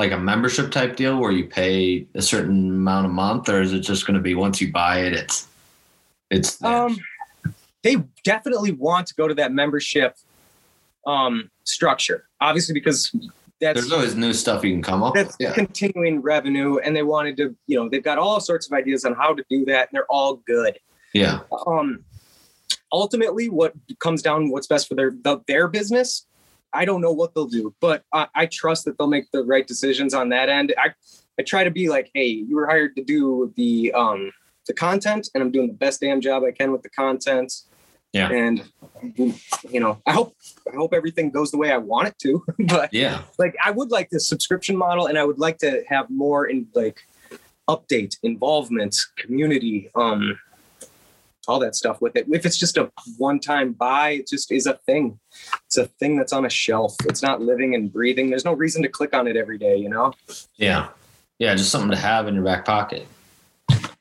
like a membership type deal where you pay a certain amount a month or is it just going to be once you buy it it's it's there? Um, they definitely want to go to that membership um, structure, obviously because that's there's always new stuff you can come up that's with. Yeah. continuing revenue, and they wanted to, you know, they've got all sorts of ideas on how to do that, and they're all good. Yeah. Um, ultimately, what comes down, what's best for their the, their business, I don't know what they'll do, but I, I trust that they'll make the right decisions on that end. I I try to be like, hey, you were hired to do the um the content, and I'm doing the best damn job I can with the content. Yeah. And you know, I hope I hope everything goes the way I want it to. but Yeah. like I would like the subscription model, and I would like to have more in like update, involvement, community, um, all that stuff with it. If it's just a one-time buy, it just is a thing. It's a thing that's on a shelf. It's not living and breathing. There's no reason to click on it every day, you know? Yeah. Yeah, just something to have in your back pocket.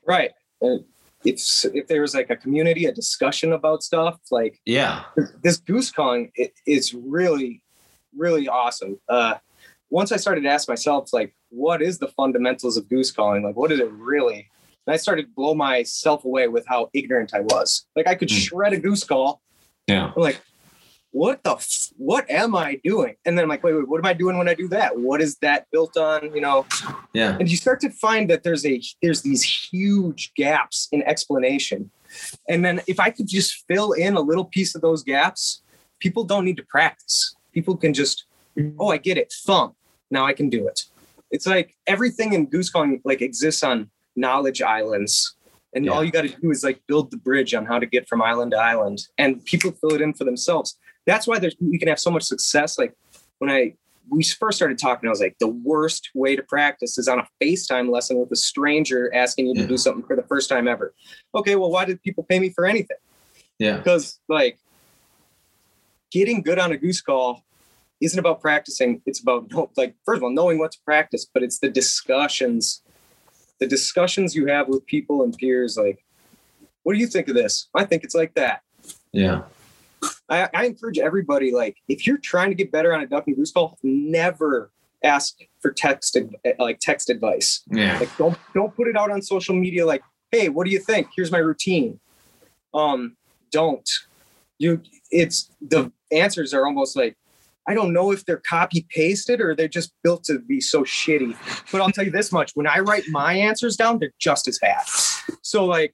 Right. If if there was like a community, a discussion about stuff, like Yeah. this goose calling it is really really awesome uh once i started to ask myself like what is the fundamentals of goose calling like what is it really and i started to blow myself away with how ignorant i was. Like i could Mm. shred a goose call. Yeah. i'm like what the f- what am i doing? And then i'm like wait wait what am i doing when i do that? What is that built on? You know? Yeah. and you start to find that there's a there's these huge gaps in explanation. And then if i could just fill in a little piece of those gaps people don't need to practice. People can just oh i get it. Thump. Now i can do it. It's like everything in goose calling like exists on knowledge islands and Yeah. all you got to do is like build the bridge on how to get from island to island and people fill it in for themselves that's why there's you can have so much success like when i we first started talking, I was like, the worst way to practice is on a FaceTime lesson with a stranger asking you to do something for the first time ever. Okay, well, why did people pay me for anything? Yeah. Because like getting good on a goose call isn't about practicing. It's about like first of all knowing what to practice, but it's the discussions, the discussions you have with people and peers. Like, what do you think of this? I think it's like that. Yeah. I, I encourage everybody, like, if you're trying to get better on a duck and goose call, never ask for text like text advice. Yeah. Like, don't don't put it out on social media. Like, hey, what do you think? Here's my routine. Um, don't. You. It's the answers are almost like I don't know if they're copy pasted or they're just built to be so shitty. But I'll tell you this much: when I write my answers down, they're just as bad. So like.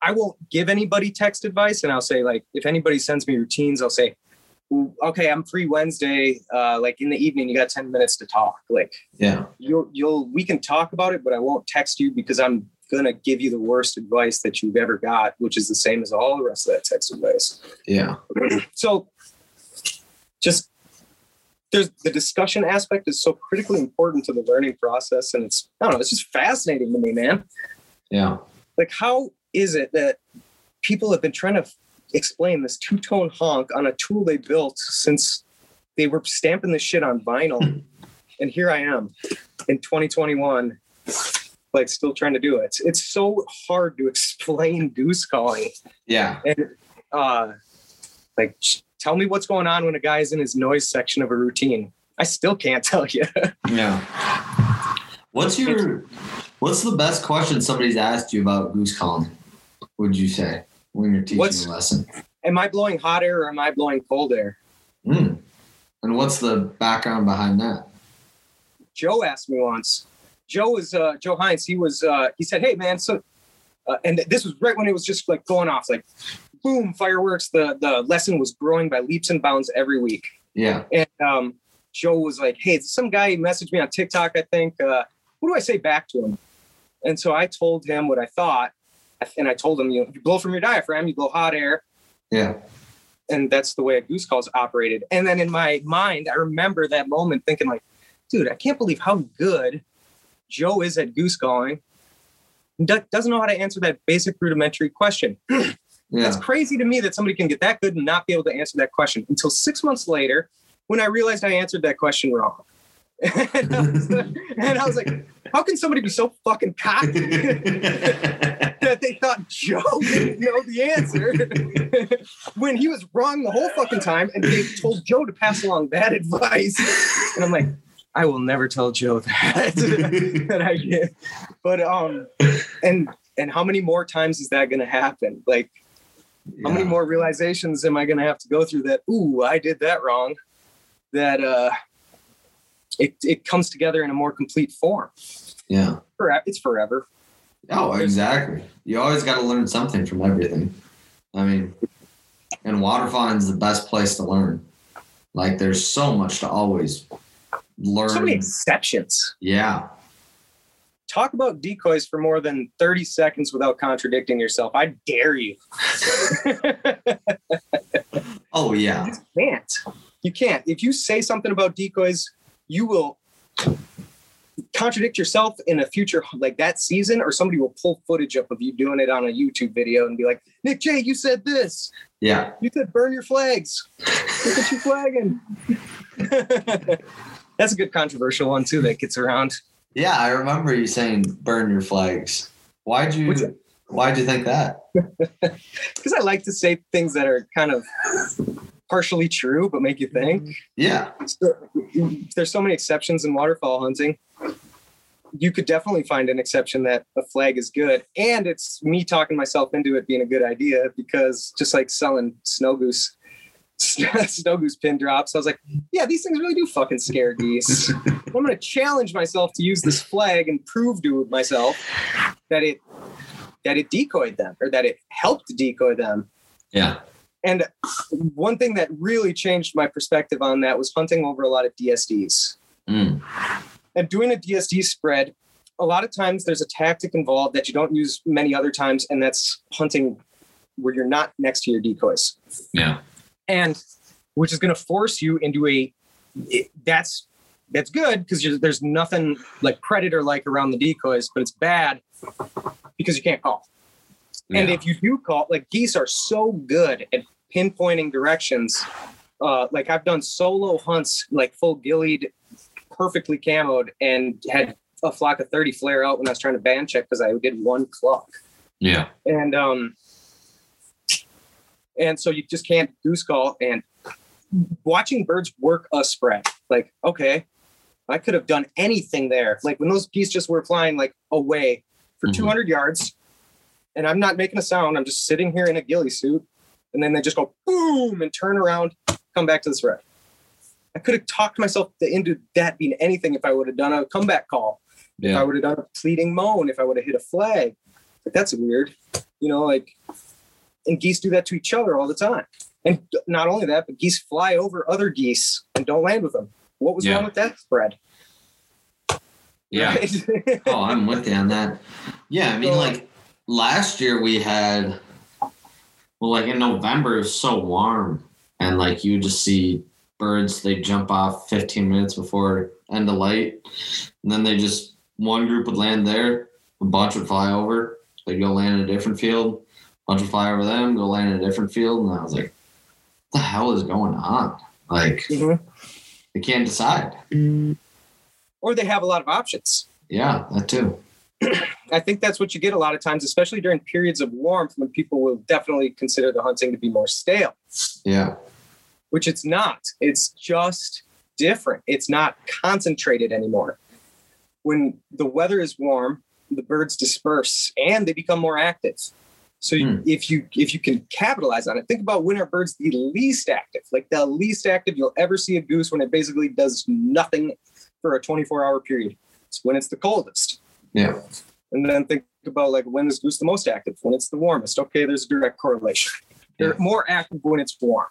I won't give anybody text advice, and I'll say like, if anybody sends me routines, I'll say, okay, I'm free Wednesday. Uh, like in the evening, you got 10 minutes to talk. Like Yeah. you'll you'll we can talk about it, but I won't text you because I'm gonna give you the worst advice that you've ever got, which is the same as all the rest of that text advice. Yeah. So just there's the discussion aspect is so critically important to the learning process, and it's I don't know, it's just fascinating to me, man. Yeah. Like how is it that people have been trying to explain this two-tone honk on a tool they built since they were stamping this shit on vinyl and here i am in 2021 like still trying to do it it's so hard to explain goose calling Yeah. and uh like tell me what's going on when a guy's in his noise section of a routine i still can't tell you Yeah. What's your what's the best question somebody's asked you about goose calling? Would you say when you're teaching What's- a lesson? am i blowing hot air or am i blowing cold air Mm. And what's the background behind that? Joe asked me once. Joe was uh, Joe Hines. He was uh, he said, "Hey man, so," uh, and this was right when it was just like going off, like boom, fireworks. The the lesson was growing by leaps and bounds every week. Yeah. And um, Joe was like, "Hey, some guy messaged me on TikTok. I think. Uh, what do I say back to him?" And so I told him what I thought, and I told him, "You know, you blow from your diaphragm, you blow hot air." Yeah. and that's the way a goose calls operated. And then in my mind, I remember that moment thinking like, dude, I can't believe how good Joe is at goose calling. Do- doesn't know how to answer that basic rudimentary question. Yeah. That's crazy to me that somebody can get that good and not be able to answer that question until six months later when I realized I answered that question wrong. and, I was, and I was like, how can somebody be so fucking cocky that they thought Joe didn't know the answer when he was wrong the whole fucking time and they told Joe to pass along that advice. And I'm like, I will never tell Joe that that I get. But um and and how many more times is that gonna happen? Like how many more realizations am I gonna have to go through that, ooh, I did that wrong? That uh it it comes together in a more complete form. Yeah. It's forever. Oh, exactly. You always got to learn something from everything. I mean, and waterfowling's the best place to learn. Like, there's so much to always learn. So many exceptions. yeah. Talk about decoys for more than 30 seconds without contradicting yourself. I dare you. Oh, yeah. You can't. You can't. If you say something about decoys, you will contradict yourself in a future like that season, or somebody will pull footage up of you doing it on a YouTube video and be like, Nick J, you said this. Yeah. You said burn your flags. Look at you flagging. That's a good controversial one too that gets around. Yeah. I remember you saying burn your flags. Why'd Which- you, why'd you think that? Because I like to say things that are kind of partially true but make you think. Mm-hmm. Yeah. So, there's so many exceptions in waterfowl hunting. You could definitely find an exception that a flag is good, and it's me talking myself into it being a good idea because just like selling snow goose, snow goose pin drops, I was like, yeah, these things really do fucking scare geese. I'm gonna challenge myself to use this flag and prove to myself that it that it decoyed them or that it helped decoy them. Yeah. And one thing that really changed my perspective on that was hunting over a lot of DSDs. Mm. And doing a DSD spread, a lot of times there's a tactic involved that you don't use many other times, and that's hunting where you're not next to your decoys. Yeah. And which is going to force you into a it- that's that's good because there's nothing like predator like around the decoys, but it's bad because you can't call. And if you do call, like geese are so good at pinpointing directions. Uh, like I've done solo hunts, like full gillied, perfectly camoed, and had a flock of 30 flare out when I was trying to band check because I did one clock Yeah. And um, and so you just can't goose call. And watching birds work a spread, like okay, I could have done anything there. Like when those geese just were flying like away for Mhm. 200 yards, and I'm not making a sound. I'm just sitting here in a ghillie suit, and then they just go boom and turn around, come back to the spread. I could have talked myself into that being anything if I would have done a comeback call. If I would have done a pleading moan, if I would have hit a flag. Like that's weird. You know, like and geese do that to each other all the time. And not only that, but geese fly over other geese and don't land with them. What was Yeah. wrong with that spread? Yeah. Right? oh, I'm with you on that. Yeah, I mean, So- like last year we had, well, like in November it was so warm, and like you just see birds. They jump off 15 minutes before end of light, and then they just one group would land there, a bunch would fly over. They'd go land in a different field, bunch would fly over them, go land in a different field, and I was like, "What the hell is going on?" Like Mhm. they can't decide. or they have a lot of options. Yeah, that too. I think that's what you get a lot of times, especially during periods of warmth when people will definitely consider the hunting to be more stale. Yeah, which it's not. It's just different. It's not concentrated anymore. When the weather is warm, the birds disperse and they become more active. So Hmm. if you if you can capitalize on it, think about when are birds the least active? Like the least active you'll ever see a goose when it basically does nothing for a 24 hour period. It's when it's the coldest. yeah, And then think about like when is goose the most active? When it's the warmest. Okay, there's a direct correlation. They're Yeah. more active when it's warm.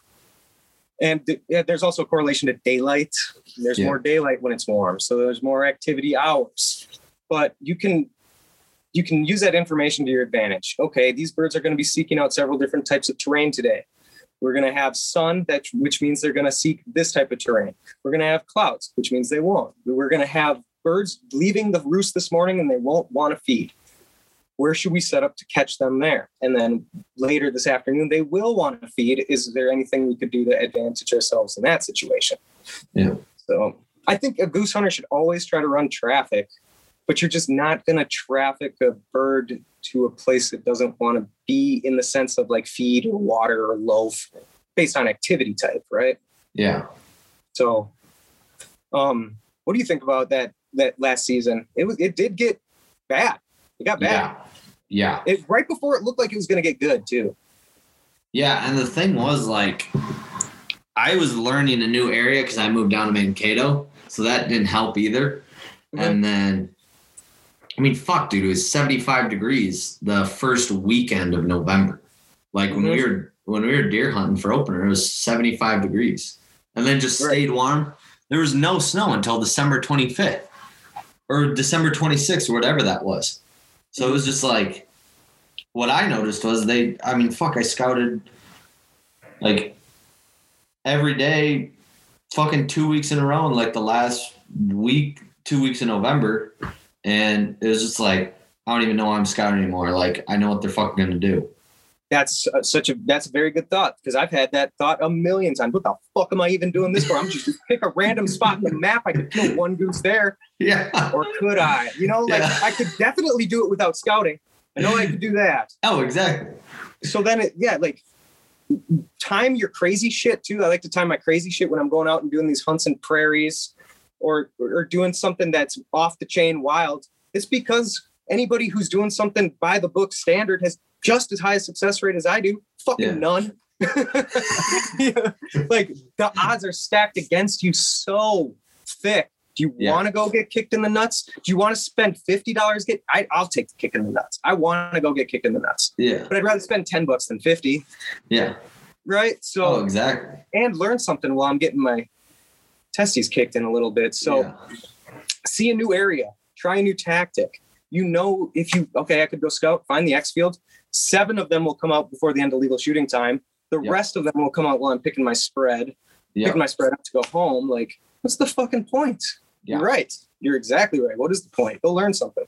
And th- yeah, there's also a correlation to daylight. There's Yeah. more daylight when it's warm, so there's more activity hours. But you can you can use that information to your advantage. Okay, these birds are going to be seeking out several different types of terrain today. We're going to have sun, that which means they're going to seek this type of terrain. We're going to have clouds, which means they won't. We're going to have birds leaving the roost this morning and they won't want to feed. Where should we set up to catch them there? And then later this afternoon, they will want to feed. Is there anything we could do to advantage ourselves in that situation? Yeah. So I think a goose hunter should always try to run traffic, but you're just not going to traffic a bird to a place that doesn't want to be in the sense of like feed or water or loaf based on activity type, right? Yeah. So, um, what do you think about that that last season? It was it did get bad. It got bad. Yeah. Yeah. It right before it looked like it was going to get good too. Yeah, and the thing was like I was learning a new area because I moved down to Mankato, so that didn't help either. Mhm. And then, I mean, fuck, dude, it was 75 degrees the first weekend of November. Like when we Mhm. were when we were deer hunting for opener, it was 75 degrees, and then just Right. stayed warm. There was no snow until December 25th or December 26th or whatever that was. So it was just like what I noticed was they. I mean, fuck, I scouted like every day, fucking two weeks in a row, in like the last week, two weeks in November, and it was just like I don't even know why I'm scouting anymore. Like I know what they're fucking gonna do. That's uh, such a that's a very good thought because I've had that thought a million times. What the fuck am I even doing this for? I'm just pick a random spot in the map. I could kill one goose there, Yeah. or could I? You know, like Yeah. I could definitely do it without scouting. I know I could do that. Oh, exactly. So then, it, yeah, like time your crazy shit too. I like to time my crazy shit when I'm going out and doing these hunts in prairies, or or doing something that's off the chain wild. It's because anybody who's doing something by the book standard has just as high a success rate as I do. Fucking Yeah. none. Yeah. Like the odds are stacked against you so thick. Do you Yeah. want to go get kicked in the nuts? Do you want to spend fifty dollars? Get I, I'll take the kick in the nuts. I want to go get kicked in the nuts, Yeah. but I'd rather spend ten bucks than fifty, Yeah. right? So Oh, exactly. and learn something while I'm getting my testes kicked in a little bit. So Yeah. see a new area, try a new tactic. You know, if you okay, I could go scout, find the X field. Seven of them will come out before the end of legal shooting time. The rest of them will come out while I'm picking my spread, picking my spread up to go home. Like, what's the fucking point? Yeah. You're right. You're exactly right. What is the point? Go learn something.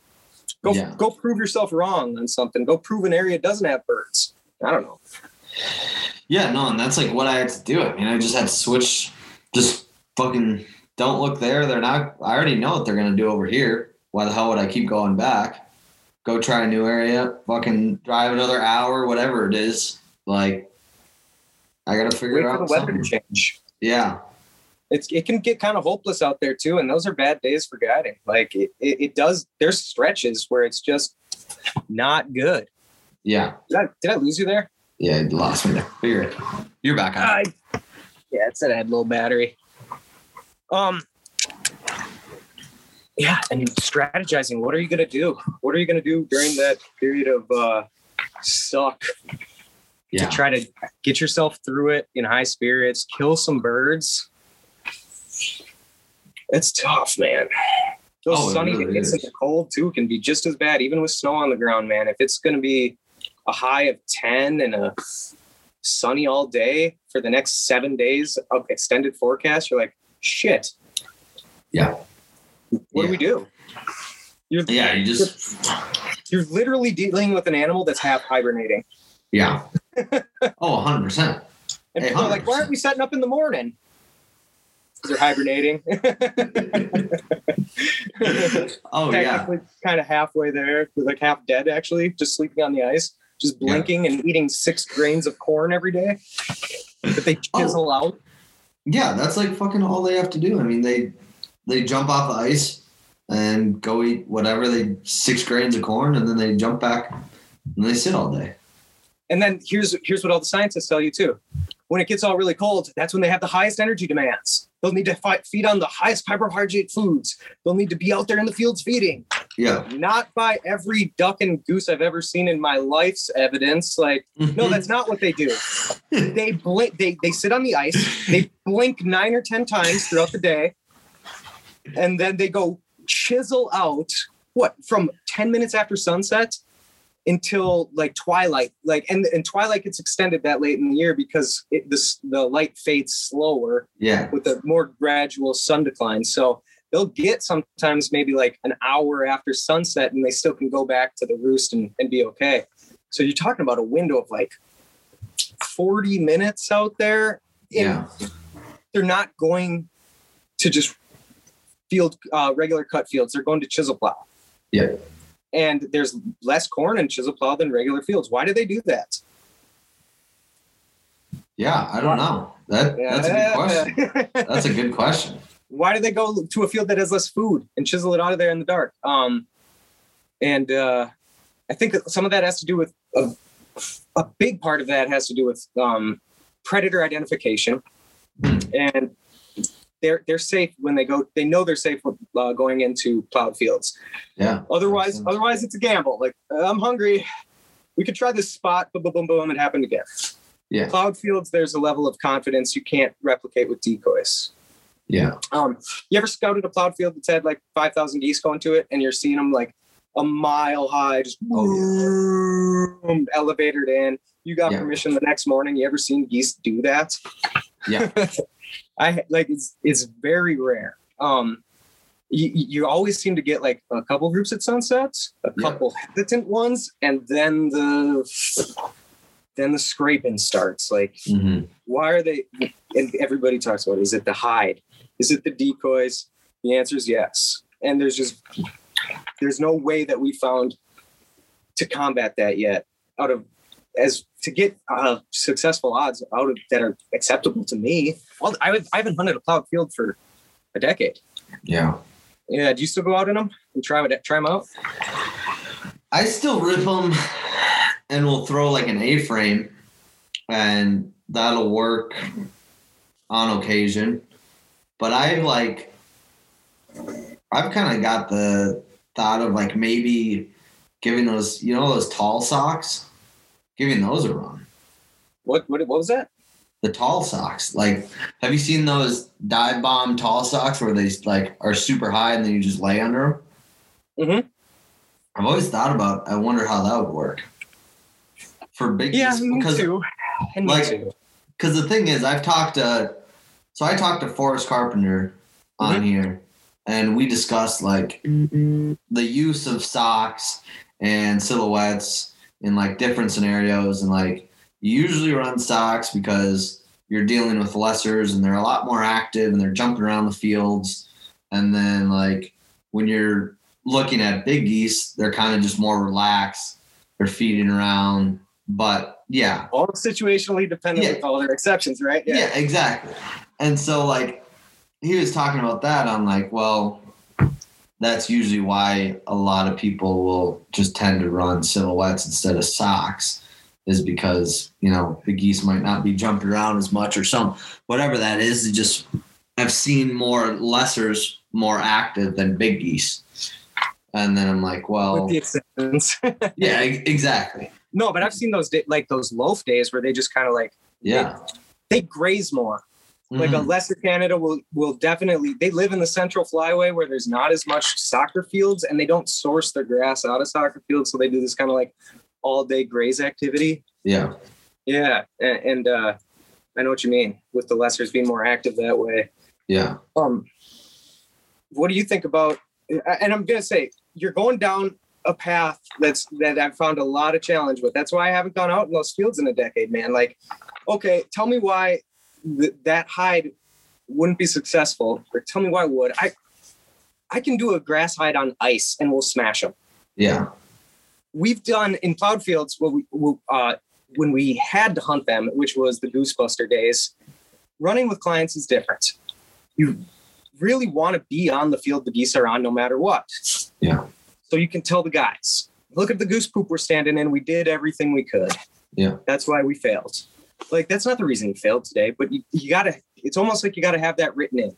Go Yeah. go prove yourself wrong on something. Go prove an area doesn't have birds. I don't know. Yeah, no, and that's like what I had to do. I mean, I just had to switch. Just fucking don't look there. They're not. I already know what they're gonna do over here. Why the hell would I keep going back? Go try a new area. Fucking drive another hour, whatever it is. Like, I gotta figure Wait it for the out. weather to change. Yeah, it's it can get kind of hopeless out there too and those are bad days for guiding like it, it, it does there's stretches where it's just not good yeah, did I, did I lose you there yeah. You lost me there. You're, you're back on. I, yeah it said i had low battery um yeah and strategizing what are you going to do what are you going to do during that period of uh suck yeah, to try to get yourself through it in high spirits, kill some birds. It's tough, man. Those Oh, sunny really days in is. the cold too can be just as bad, even with snow on the ground, man. If it's going to be a high of 10 and a sunny all day for the next seven days of extended forecast, you're like, shit. Yeah. What do we do? You're, yeah. You just you're literally dealing with an animal that's half hibernating. yeah. Oh, 100 percent. And Hey, people are like, why aren't we setting up in the morning? they're hibernating. Oh yeah. Kind of halfway there, like half dead actually, just sleeping on the ice, just Yeah. blinking and eating six grains of corn every day that they Oh. chisel out. Yeah, that's like fucking all they have to do. I mean, they they jump off the ice and go eat whatever they six grains of corn, and then they jump back and they sit all day. And then here's here's what all the scientists tell you too. When it gets all really cold, that's when they have the highest energy demands. They'll need to fi- feed on the highest carbohydrate foods. They'll need to be out there in the fields feeding. Yeah. Not by every duck and goose I've ever seen in my life's evidence. Like, no, mm-hmm. that's not what they do. They blink. They they sit on the ice. They blink nine or ten times throughout the day, and then they go chisel out what from ten minutes after sunset until like twilight. Like, and and twilight gets extended that late in the year because it, this the light fades slower yeah. with a more gradual sun decline. So they'll get sometimes maybe like an hour after sunset and they still can go back to the roost and, and be okay. So you're talking about a window of like 40 minutes out there. Yeah. They're not going to just field, uh, regular cut fields. They're going to chisel plow. Yeah. And there's less corn in chisel plow than regular fields. Why do they do that? Yeah, I don't know. That that's a good question. That's a good question. Why do they go to a field that has less food and chisel it out of there in the dark? Um, and uh, I think that some of that has to do with a, a big part of that has to do with um, predator identification, and they're they're safe when they go. They know they're safe uh, going into plowed fields. Yeah. Otherwise, otherwise it's a gamble. Like I'm hungry. We could try this spot. Boom, boom, boom, boom. It happened again. Yeah. Plowed fields, there's a level of confidence you can't replicate with decoys. Yeah. Um, you ever scouted a plowed field that's had like 5,000 geese going to it and you're seeing them like a mile high, just boom, elevated in. You got Yeah. permission the next morning. You ever seen geese do that? Yeah. I like it's it's very rare. Um, you, you always seem to get like a couple groups at sunset, a Yeah. couple hesitant ones, and then the then the scraping starts. Like hmm why are they and everybody talks about it. is it the hide is it the decoys? The answer is yes. And there's just there's no way that we found to combat that yet out of as to get uh, successful odds out of that are acceptable to me. Well I, would, I haven't hunted a plowed field for a decade. Yeah. yeah do you still go out in them and try try them out? I still rip them and we'll throw like an A frame and that'll work on occasion. But I've like, I've kind of got the thought of like maybe giving those, you know, those tall socks, giving those a run. what what, what was that The tall socks. Like, have you seen those dive bomb tall socks where they like are super high and then you just lay under them? Mm-hmm. I've always thought about. I wonder how that would work for big yeah me because too and me like- too because the thing is, I've talked to, so I talked to Forrest Carpenter on Mm-hmm. here, and we discussed like the use of socks and silhouettes in like different scenarios, and like you usually run socks because you're dealing with lessers and they're a lot more active and they're jumping around the fields, and then like when you're looking at big geese, they're kind of just more relaxed, they're feeding around, but yeah, all situationally dependent Yeah. with all their exceptions right yeah. exactly. And so like he was talking about that. I'm like, well, that's usually why a lot of people will just tend to run silhouettes instead of socks, is because you know the geese might not be jumping around as much or some whatever that is. It just I've seen more lessers more active than big geese. And then I'm like, well, with the exceptions yeah, exactly. No, but I've seen those like those loaf days where they just kind of like Yeah. they graze more. Like a Mhm. lesser Canada will will definitely they live in the central flyway where there's not as much soccer fields and they don't source their grass out of soccer fields, so they do this kind of like all day graze activity. yeah. Yeah, and, and uh, I know what you mean with the lessers being more active that way. Yeah. Um, what do you think about? And I'm gonna say you're going down a path that's that I've found a lot of challenge with. That's why I haven't gone out in those fields in a decade, man. Like, okay, tell me why th- that hide wouldn't be successful, or tell me why it would. I I can do a grass hide on ice and we'll smash them. Yeah. We've done in plowed fields what we we- uh, when we had to hunt them, which was the goosebuster days. Running with clients is different. You really want to be on the field the geese are on no matter what. Yeah. So you can tell the guys, look at the goose poop we're standing in. We did everything we could. Yeah. That's why we failed. Like that's not the reason you failed today, but you, you gotta it's almost like you gotta have that written in.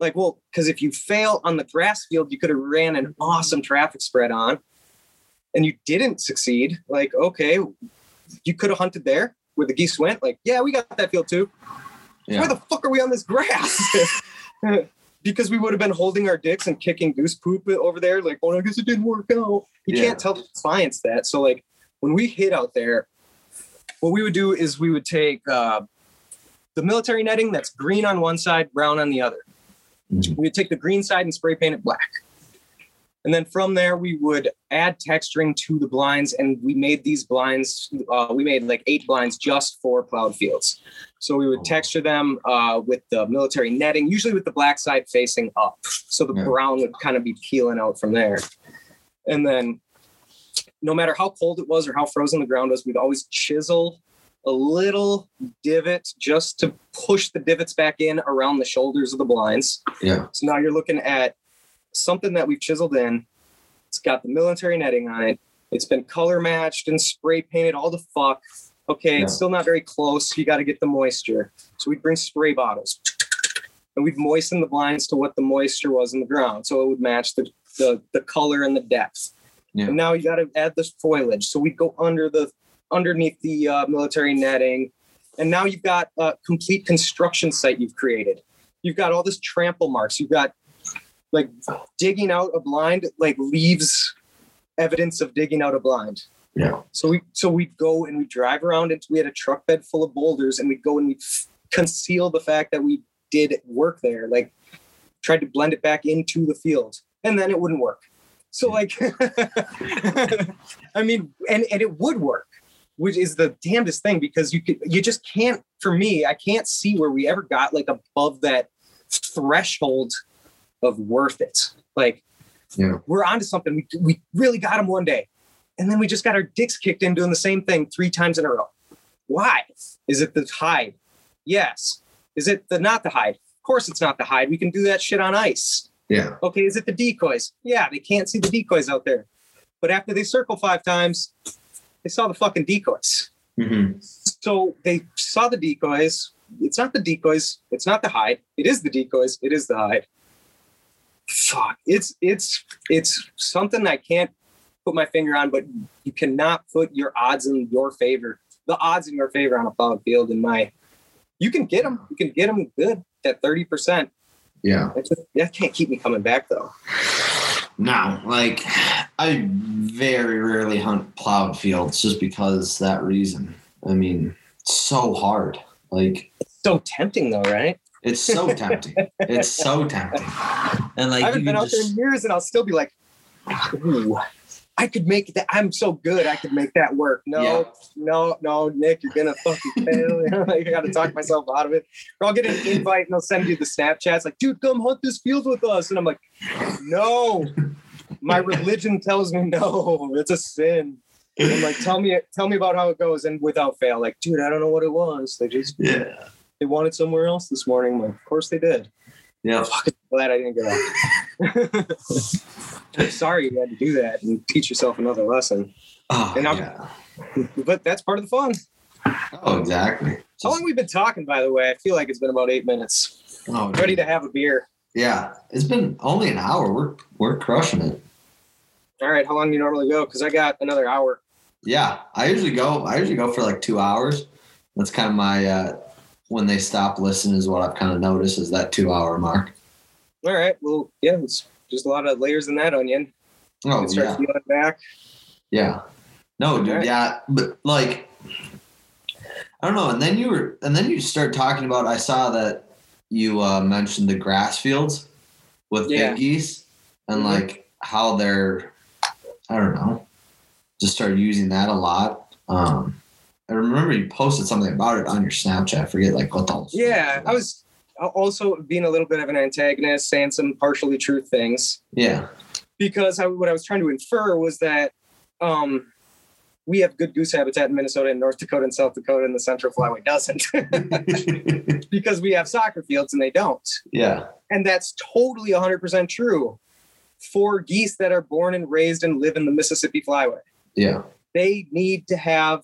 Like, well, because if you fail on the grass field, you could have ran an awesome traffic spread on and you didn't succeed. Like, okay, you could have hunted there where the geese went. Like, yeah, we got that field too. Yeah. Why the fuck are we on this grass? because we would have been holding our dicks and kicking goose poop over there. Like, oh, I guess it didn't work out. You Yeah. can't tell clients that. So, like, when we hit out there, what we would do is we would take uh, the military netting that's green on one side, brown on the other. Mhm. We would take the green side and spray paint it black. And then from there, we would add texturing to the blinds, and we made these blinds. Uh, we made like eight blinds just for plowed fields. So we would texture them uh, with the military netting, usually with the black side facing up, so the Yeah. brown would kind of be peeling out from there. And then, no matter how cold it was or how frozen the ground was, we'd always chisel a little divot just to push the divots back in around the shoulders of the blinds. Yeah. So now you're looking at something that we've chiseled in. It's got the military netting on it. It's been color matched and spray painted all the fuck. Okay, it's still not very close. You got to get the moisture. So we'd bring spray bottles and we'd moisten the blinds to what the moisture was in the ground. So it would match the, the, the color and the depth. Yeah. And now you got to add the foliage. So we'd go under the underneath the uh, military netting. And now you've got a complete construction site you've created. You've got all this trample marks. You've got like digging out a blind like leaves evidence of digging out a blind. Yeah. So we so we'd go and we drive around and we had a truck bed full of boulders and we'd go and we'd f- conceal the fact that we did work there, like tried to blend it back into the field, and then it wouldn't work. So like, I mean, and and it would work, which is the damnedest thing because you could you just can't. For me, I can't see where we ever got like above that threshold of worth it. Like Yeah. we're onto something. We, we really got him one day. And then we just got our dicks kicked in doing the same thing three times in a row. Why? Is it the hide? Yes. Is it the not the hide? Of course it's not the hide. We can do that shit on ice. Yeah. Okay, is it the decoys? Yeah, they can't see the decoys out there. But after they circle five times, they saw the fucking decoys. hmm So they saw the decoys. It's not the decoys. It's not the hide. It is the decoys. It is the hide. Fuck. It's it's it's something I can't put my finger on, but you cannot put your odds in your favor. The odds in your favor on a plowed field in my you can get them. You can get them good at 30%. Yeah. Just, that can't keep me coming back though. No, like I very rarely hunt plowed fields just because that reason. I mean, it's so hard. Like So tempting though, right? it's so tempting. It's so tempting. And like I haven't been out there in years, and I'll still be like, "Ooh, I could make that. I'm so good. I could make that work." No, Yeah. no, no, Nick, you're gonna fucking fail. I got to talk myself out of it. Or I'll get an invite, and they'll send you the Snapchats like, "Dude, come hunt this field with us," and I'm like, "No." My religion tells me no. It's a sin. And I'm like, tell me, tell me about how it goes, and without fail, like, dude, I don't know what it was. They just Yeah. they wanted somewhere else this morning. I'm like, of course they did. Yeah. Glad I didn't go. I'm sorry you had to do that and teach yourself another lesson. Oh, yeah. But that's part of the fun. Oh, exactly. How long we've been talking, by the way? I feel like it's been about eight minutes. oh, Ready to have a beer. Yeah. It's been only an hour. We're we're crushing it. All right, how long do you normally go? Because I got another hour. Yeah. I usually go I usually go for like two hours. That's kind of my uh when they stop listening is what I've kind of noticed is that two hour mark. All right, well, yeah, it's just a lot of layers in that onion. Oh it starts yeah. back. Yeah. No, dude, Alright. yeah. But like I don't know. And then you were and then you start talking about I saw that you uh mentioned the grass fields with Yeah. big geese and Mhm. like how they're I don't know. Just started using that a lot. Um I remember you posted something about it on your Snapchat. I forget like what the Yeah, I was also being a little bit of an antagonist, saying some partially true things. Yeah. because I, what I was trying to infer was that um, we have good goose habitat in Minnesota and North Dakota and South Dakota, and the Central Flyway doesn't because we have soccer fields and they don't. yeah. And that's totally 100% true for geese that are born and raised and live in the Mississippi Flyway. Yeah. They need to have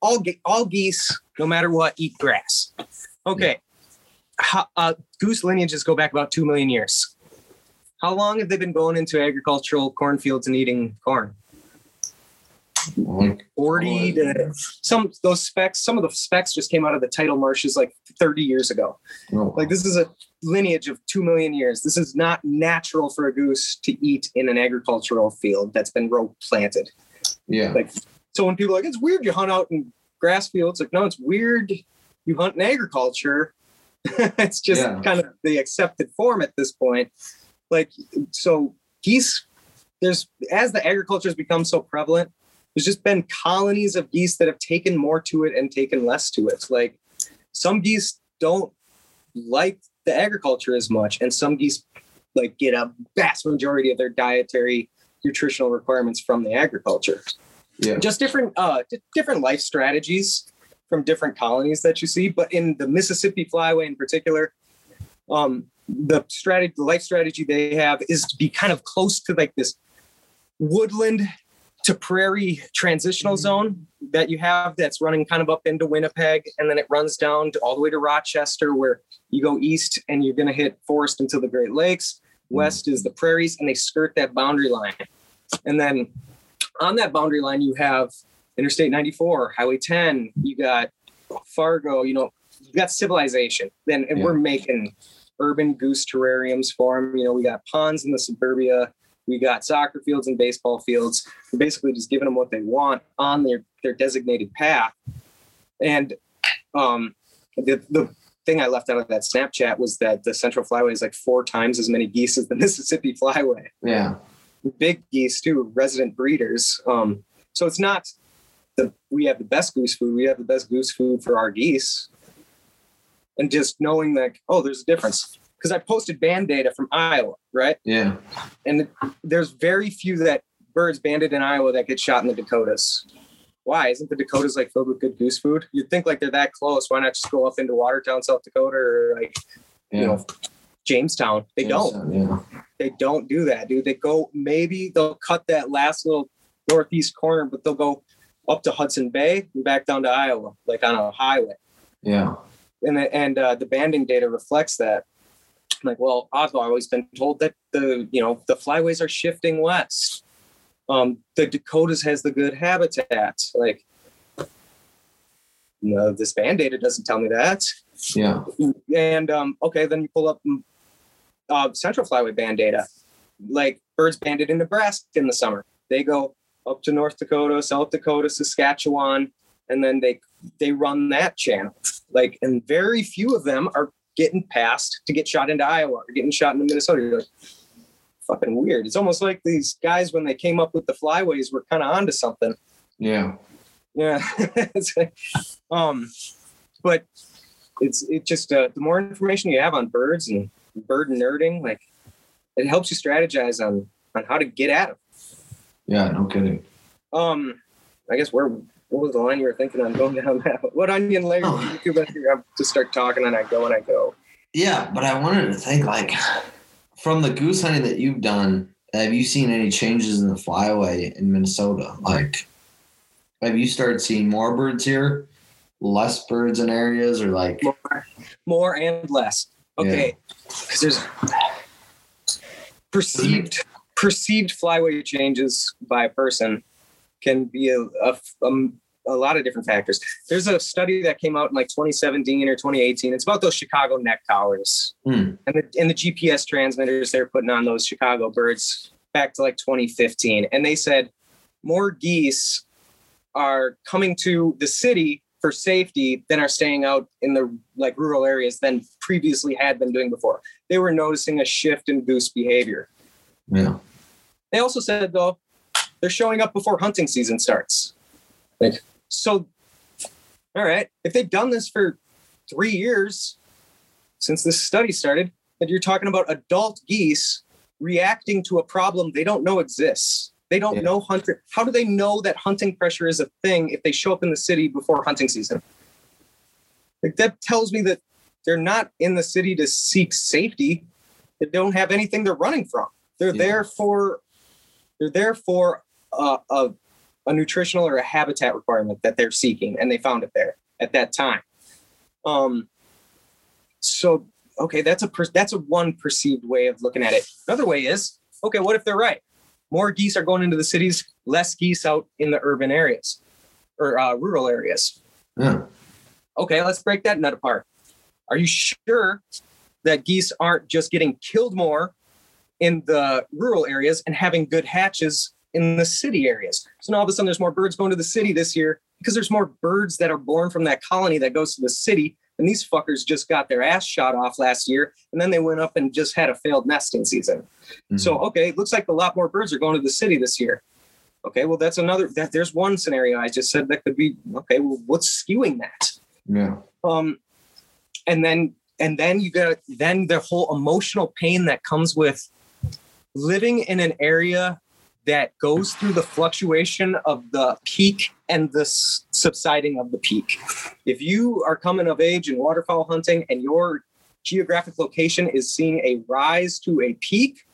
all, ge- all geese, no matter what, eat grass. Okay. How, uh, goose lineages go back about 2 million years. How long have they been going into agricultural cornfields and eating corn? Like 40 to some those specs some of the specs just came out of the tidal marshes like 30 years ago. Oh, like this is a lineage of 2 million years. This is not natural for a goose to eat in an agricultural field that's been row planted. Yeah. like so when people are like it's weird you hunt out in grass fields. Like no it's weird you hunt in agriculture it's just Yeah. kind of the accepted form at this point like so geese, there's as the agriculture has become so prevalent, there's just been colonies of geese that have taken more to it and taken less to it. Like some geese don't like the agriculture as much, and some geese like get a vast majority of their dietary nutritional requirements from the agriculture. Yeah. Just different uh different life strategies from different colonies that you see, but in the Mississippi flyway in particular, um, the strategy, the life strategy they have is to be kind of close to like this woodland to prairie transitional zone that you have that's running kind of up into Winnipeg and then it runs down to all the way to Rochester where you go east and you're going to hit forest until the Great Lakes. West is the prairies and they skirt that boundary line. And then on that boundary line you have Interstate 94, Highway 10, you got Fargo, you know, you got civilization. Then and Yeah. we're making urban goose terrariums for them. You know, we got ponds in the suburbia, we got soccer fields and baseball fields. We're basically just giving them what they want on their their designated path. And um, the the thing I left out of that Snapchat was that the Central Flyway is like four times as many geese as the Mississippi Flyway. Yeah. Big geese too, resident breeders. Um, so it's not the we have the best goose food. We have the best goose food for our geese. And just knowing that, oh, there's a difference. Because I posted band data from Iowa, right? Yeah. and there's very few that birds banded in Iowa that get shot in the Dakotas. Why isn't the Dakotas like filled with good goose food? You'd think like they're that close. Why not just go up into Watertown, South Dakota, or like Yeah. you know Jamestown? They don't. Yeah. They don't do that, dude. They go maybe they'll cut that last little northeast corner, but they'll go up to Hudson Bay and back down to Iowa, like on a highway Yeah. and the- and uh, the banding data reflects that. I'm like, well, I've always been told that the you know the flyways are shifting west. Um, the Dakotas has the good habitat. Like, no, this band data doesn't tell me that. Yeah. And um, okay, then you pull up mm, uh, Central Flyway band data. Like birds banded in Nebraska in the summer. They go up to North Dakota, South Dakota, Saskatchewan, and then they they run that channel. Like, and very few of them are getting passed to get shot into Iowa or getting shot into Minnesota. You're like, fucking weird. It's almost like these guys when they came up with the flyways were kind of onto something. Yeah. Yeah. Like, um, but it's it just uh, the more information you have on birds and bird nerding, like it helps you strategize on on how to get at them. Yeah. No kidding. Um, I guess where what was the line you were thinking on going down that? What onion layer Oh. you I just start talking and I go and I go. Yeah, but I wanted to think like from the goose hunting that you've done, have you seen any changes in the flyway in Minnesota? Like, have you started seeing more birds here, less birds in areas, or like, more, more and less. Okay, because there's perceived perceived flyway changes by a person can be a, a, um, a lot of different factors. There's a study that came out in like 2017 or 2018. It's about those Chicago neck collars Hmm. and the and the GPS transmitters they're putting on those Chicago birds back to like 2015, and they said more geese are coming to the city for safety than are staying out in the like rural areas than previously had been doing before. They were noticing a shift in goose behavior. yeah, They also said though they're showing up before hunting season starts. Like, so, all right, if they've done this for three years since this study started, and you're talking about adult geese reacting to a problem they don't know exists. They don't Yeah. know hunting. How do they know that hunting pressure is a thing if they show up in the city before hunting season? Like that tells me that they're not in the city to seek safety. They don't have anything they're running from. They're Yeah. there for they're there for a, a, a nutritional or a habitat requirement that they're seeking, and they found it there at that time. Um, so okay, that's a per, that's a one perceived way of looking at it. Another way is okay, what if they're right? More geese are going into the cities, less geese out in the urban areas or uh, rural areas. yeah, Okay, let's break that nut apart. Are you sure that geese aren't just getting killed more in the rural areas and having good hatches in the city areas? So now all of a sudden there's more birds going to the city this year because there's more birds that are born from that colony that goes to the city And these fuckers just got their ass shot off last year, and then they went up and just had a failed nesting season. Mhm. So okay, it looks like a lot more birds are going to the city this year. Okay, well that's another that there's one scenario I just said that could be okay. Well, what's skewing that? yeah, um and then and then you got then the whole emotional pain that comes with living in an area that goes through the fluctuation of the peak and the subsiding of the peak. If you are coming of age in waterfowl hunting and your geographic location is seeing a rise to a peak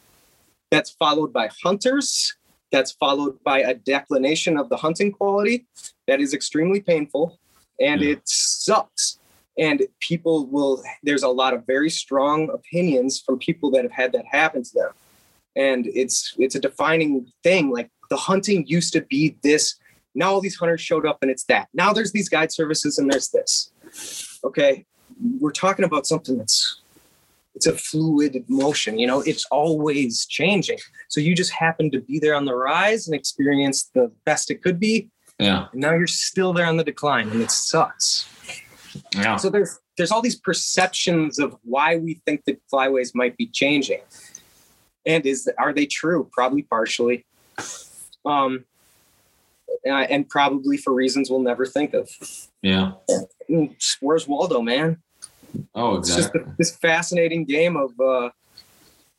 that's followed by hunters that's followed by a declination of the hunting quality that is extremely painful and it sucks. And people will there's a lot of very strong opinions from people that have had that happen to them and it's it's a defining thing like the hunting used to be this now all these hunters showed up and it's that. Now there's these guide services and there's this. Okay? We're talking about something that's it's a fluid motion you know it's always changing. So you just happen to be there on the rise and experience the best it could be. Yeah, and now you're still there on the decline and it sucks. Yeah. so there's there's all these perceptions of why we think that flyways might be changing and is are they true probably partially um and, and probably for reasons we'll never think of yeah. Mm, where's waldo man Oh, it's just exactly. this fascinating game of uh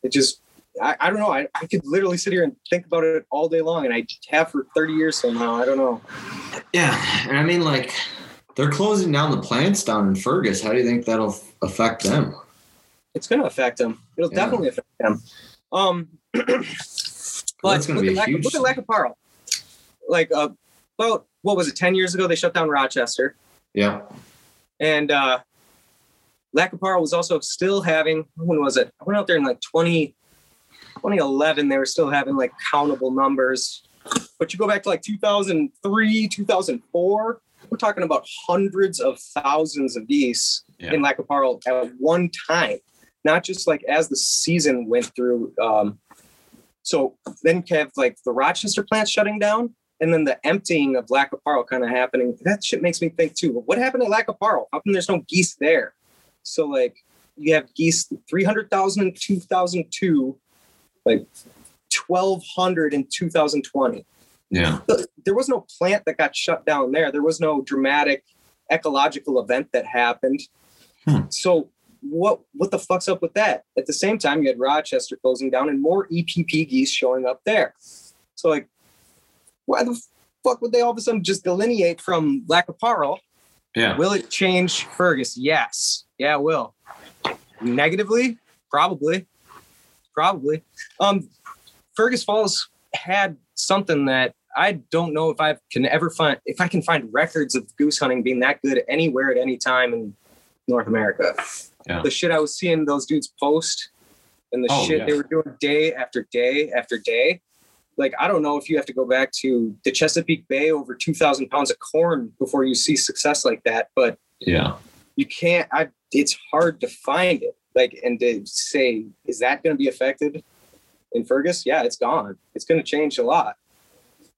it just I, I don't know I, I could literally sit here and think about it all day long and i have for 30 years somehow i don't know Yeah, and I mean, like, they're closing down the plants down in Fergus. How do you think that'll affect them? it's going to affect them. It'll Yeah. definitely affect them. Um, but that's gonna look, at a Lac- huge- look at Lac qui Parle. Like, uh, about what was it? Ten years ago, they shut down Rochester, Yeah, and uh, Lac qui Parle was also still having. When was it? I went out there in like 20, 2011. They were still having like countable numbers. But you go back to like 2003, 2004. We're talking about hundreds of thousands of geese Yeah. in Lac qui Parle at one time, not just like as the season went through. Um, so then have like the Rochester plant shutting down, and then the emptying of Lac qui Parle kind of happening. That shit makes me think too. What happened at Lac qui Parle? How come there's no geese there? So like you have geese 300,000 in 2002, like 1,200 in 2020 yeah, there was no plant that got shut down there. There was no dramatic ecological event that happened. Hmm. So what what the fuck's up with that? At the same time, you had Rochester closing down and more EPP geese showing up there. So like, why the fuck would they all of a sudden just delineate from Lac qui Parle? yeah. Will it change Fergus? Yes. Yeah, it will. Negatively? Probably. Probably. Um, Fergus Falls had something that I don't know if I can ever find if I can find records of goose hunting being that good anywhere at any time in North America. Yeah. The shit I was seeing those dudes post and the Oh, shit yeah. they were doing day after day after day. Like I don't know if you have to go back to the Chesapeake Bay over 2,000 pounds of corn before you see success like that, but Yeah. you can't. I it's hard to find it. Like and to say, is that going to be affected in Fergus? Yeah, it's gone. It's going to change a lot.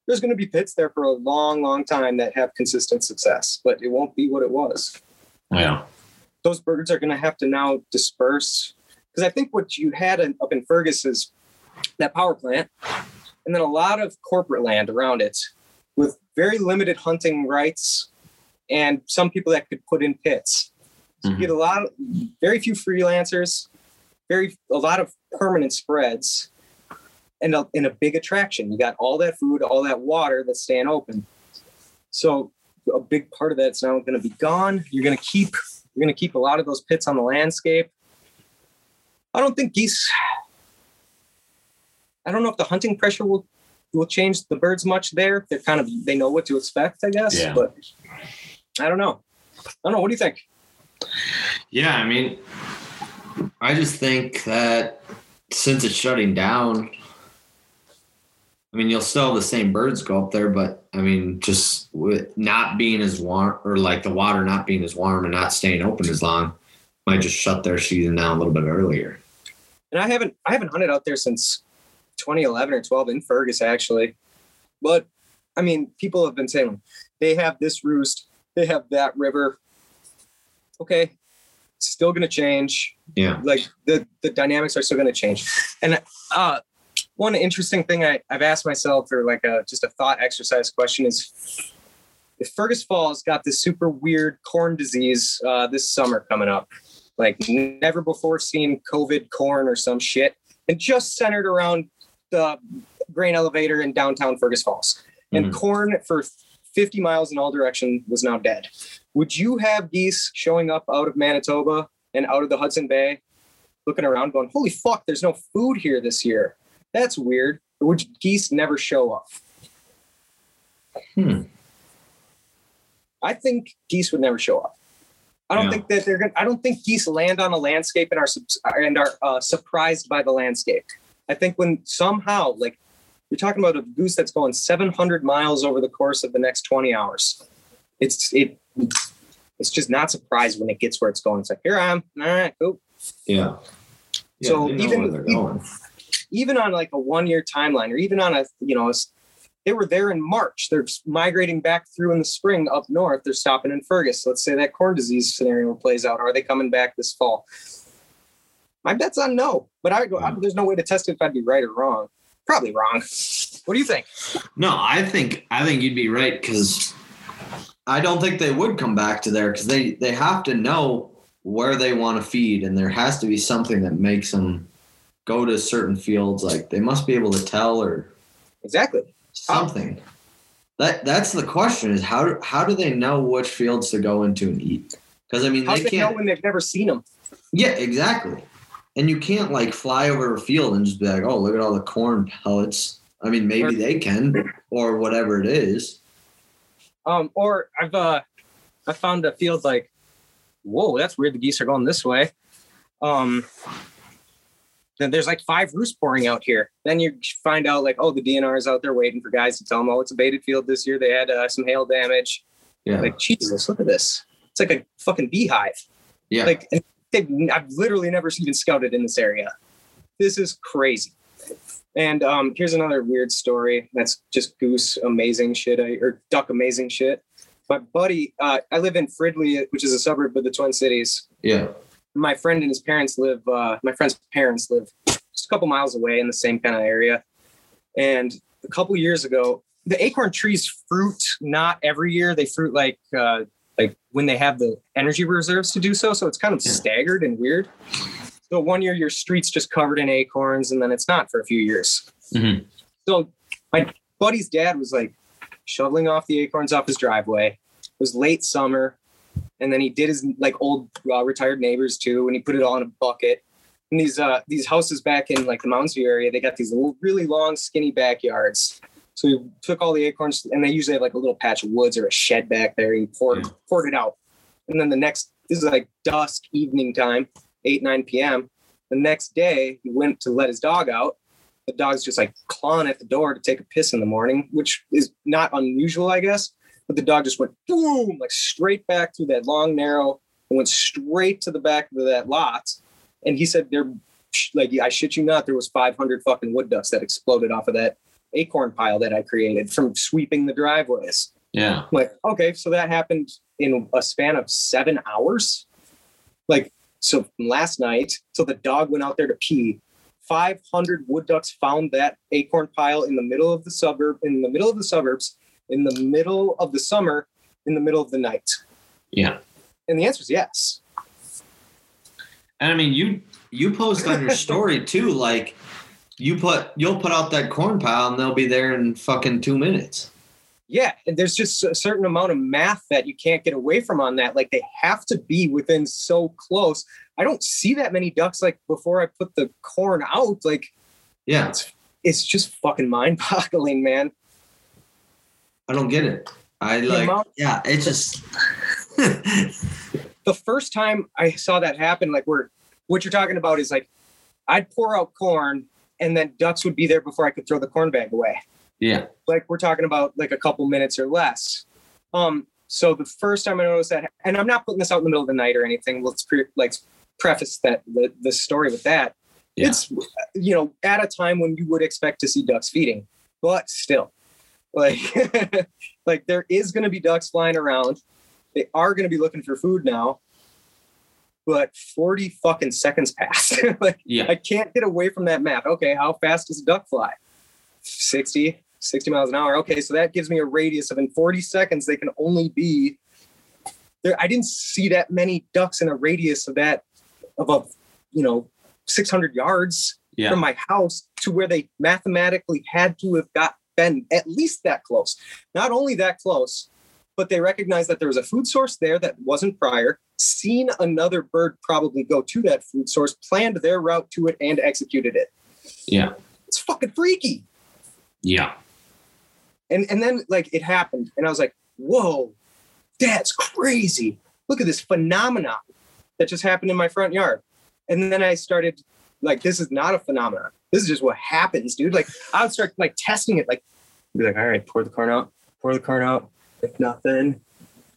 There's going to be pits there for a long, long time that have consistent success, but it won't be what it was. Yeah. Those birds are going to have to now disperse because I think what you had in, up in Fergus is that power plant, and then a lot of corporate land around it with very limited hunting rights, and some people that could put in pits. So you Mhm. get a lot of very few freelancers, very a lot of permanent spreads, and a, and a big attraction. You got all that food, all that water that's staying open. So a big part of that's now going to be gone. You're going to keep you're going to keep a lot of those pits on the landscape. I don't think geese. I don't know if the hunting pressure will will change the birds much there. They're kind of they know what to expect, I guess. Yeah. But I don't know. I don't know. What do you think? Yeah, I mean, I just think that since it's shutting down, I mean, you'll still have the same birds go up there, but I mean, just with not being as warm or like the water not being as warm and not staying open as long, might just shut their season down a little bit earlier. and I haven't I haven't hunted out there since 2011 or 12 in Fergus actually. But I mean, people have been saying they have this roost, they have that river. okay, still going to change. Yeah. Like the the dynamics are still going to change. And uh, one interesting thing I, I've asked myself, or like a just a thought exercise question, is if Fergus Falls got this super weird corn disease uh, this summer coming up, like never before seen COVID corn or some shit, and just centered around the grain elevator in downtown Fergus Falls, and Mhm. corn for 50 miles in all direction was now dead. Would you have geese showing up out of Manitoba and out of the Hudson Bay, looking around, going, "Holy fuck, there's no food here this year"? That's weird. Would geese never show up? Hmm. I think geese would never show up. I don't Yeah. think that they're gonna. I don't think geese land on a landscape and are and are uh, surprised by the landscape. I think when somehow, like you're talking about a goose that's going 700 miles over the course of the next 20 hours, it's it. It's just not surprised when it gets where it's going. It's like here I am. All right, cool. Yeah. Yeah, So even- where they're even- going. Even on like a one year timeline or even on a you know a they were there in march. They're migrating back through in the spring up north. They're stopping in fergus. Let's say that corn disease scenario plays out. Are they coming back this fall? My bet's on no but i go I, mm. there's no way to test if i'd be right or wrong. Probably wrong. What do you think? No, I think I think you'd be right because I don't think they would come back to there because they they have to know where they want to feed, and there has to be something that makes them go to certain fields. Like they must be able to tell or exactly something. That that's the question: is how do, how do they know which fields to go into and eat? Because I mean, how they they can't. when they've never seen them Yeah, exactly. And you can't like fly over a field and just be like, "Oh, look at all the corn pellets." I mean, maybe Or- they can, or whatever it is. um or i've uh i found a field like whoa that's weird the geese are going this way um then there's like five roosts pouring out here. Then you find out like oh the dnr is out there waiting for guys to tell them oh it's a baited field this year. They had uh, some hail damage. Yeah, like jesus look at this. It's like a fucking beehive. Yeah. like they've, i've literally never even scouted in this area. This is crazy. And um, here's another weird story that's just goose amazing shit I, or duck amazing shit. My buddy uh, i live in fridley which is a suburb of the twin cities. Yeah. My friend and his parents live uh, my friend's parents live just a couple miles away in the same kind of area. And a couple years ago the acorn trees fruit not every year. They fruit like uh, like when they have the energy reserves to do so. So it's kind of Yeah. staggered and weird. So one year your street's just covered in acorns and then it's not for a few years. Mhm. so my buddy's dad was like shoveling off the acorns off his driveway. It was late summer and then he did his like old uh, retired neighbors too and he put it all in a bucket. And these uh these houses back in like the Mounds View area they got these little, really long skinny backyards. So he took all the acorns and they usually have like a little patch of woods or a shed back there he poured Yeah. poured it out. And then the next this is like dusk evening time 8 9 p.m the next day he went to let his dog out. The dog's just like clawing at the door to take a piss in the morning which is not unusual i guess but the dog just went boom, like straight back through that long narrow and went straight to the back of that lot. And he said there, like I shit you not, there was 500 fucking wood ducks that exploded off of that acorn pile that I created from sweeping the driveways. Yeah. I'm like, okay, so that happened in a span of seven hours. Like, so from last night till the dog went out there to pee, 500 wood ducks found that acorn pile in the middle of the suburb, in the middle of the suburbs, in the middle of the summer, in the middle of the night. Yeah. And the answer is yes. And I mean, you you post on your story too, like you put you'll put out that corn pile and they'll be there in fucking two minutes. Yeah, and there's just a certain amount of math that you can't get away from on that. Like they have to be within so close. I don't see that many ducks like before I put the corn out. Like Yeah. it's it's just fucking mind-boggling, man. I don't get it. I like amount- yeah, it's just The first time I saw that happen, like where what you're talking about is like I'd pour out corn and then ducks would be there before I could throw the corn bag away. Yeah. like we're talking about like a couple minutes or less. Um, so the first time I noticed that, and I'm not putting this out in the middle of the night or anything. Let's pre- like preface that the, the story with that. Yeah. It's you know at a time when you would expect to see ducks feeding, but still, like like there is going to be ducks flying around. They are going to be looking for food now. but 40 fucking seconds passed. like Yeah. I can't get away from that map. Okay, how fast does a duck fly? 60, 60 miles an hour. Okay, so that gives me a radius of in 40 seconds, they can only be there. I didn't see that many ducks in a radius of that of a you know 600 yards Yeah. from my house to where they mathematically had to have got been at least that close. Not only that close, but they recognized that there was a food source there that wasn't prior, seen another bird probably go to that food source, planned their route to it, and executed it. Yeah. It's fucking freaky. Yeah. And and then like it happened, and I was like, whoa, that's crazy. Look at this phenomenon that just happened in my front yard. And then I started like, this is not a phenomenon. This is just what happens, dude. Like I would start like testing it, like be like, all right, pour the corn out, pour the corn out. Like nothing,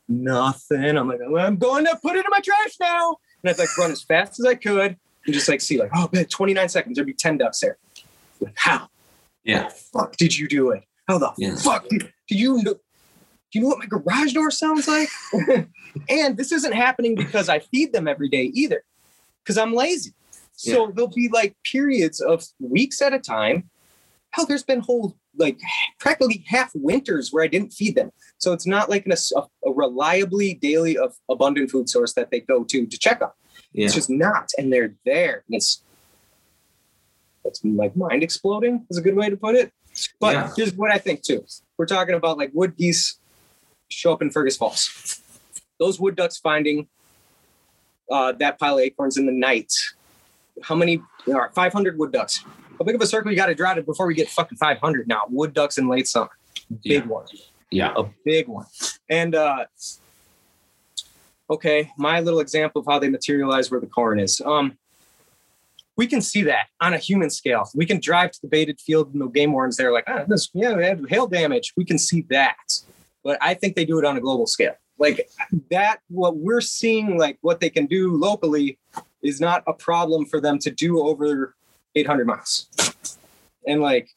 nothing. I'm like, I'm going to put it in my trash now. And I'd like run as fast as I could and just like see like, oh man, 29 seconds, there'd be 10 ducks there. Like, how? Yeah. How the fuck did you do it? How the Yeah. fuck did, do you know? Do you know what my garage door sounds like? and this isn't happening because I feed them every day either, because I'm lazy. So there'll be like periods of weeks at a time. Hell, there's been whole like practically half winters where I didn't feed them. So it's not like an, a, a reliably daily of abundant food source that they go to to check on. Yeah. It's just not, and they're there. And it's it's like mind exploding is a good way to put it. But Yeah. here's what I think too. We're talking about like wood geese show up in Fergus Falls. Those wood ducks finding uh, that pile of acorns in the night. How many? All right, 500 wood ducks. How big of a circle you got to draw to before we get fucking 500 now? Wood ducks in late summer. Big Yeah. one Yeah. a big one. And uh okay, my little example of how they materialize where the corn is. Um we can see that on a human scale. We can drive to the baited field and the game wardens there like, ah, this yeah, they had hail damage. We can see that. But I think they do it on a global scale. Like that, what we're seeing, like what they can do locally, is not a problem for them to do over 800 miles. And like,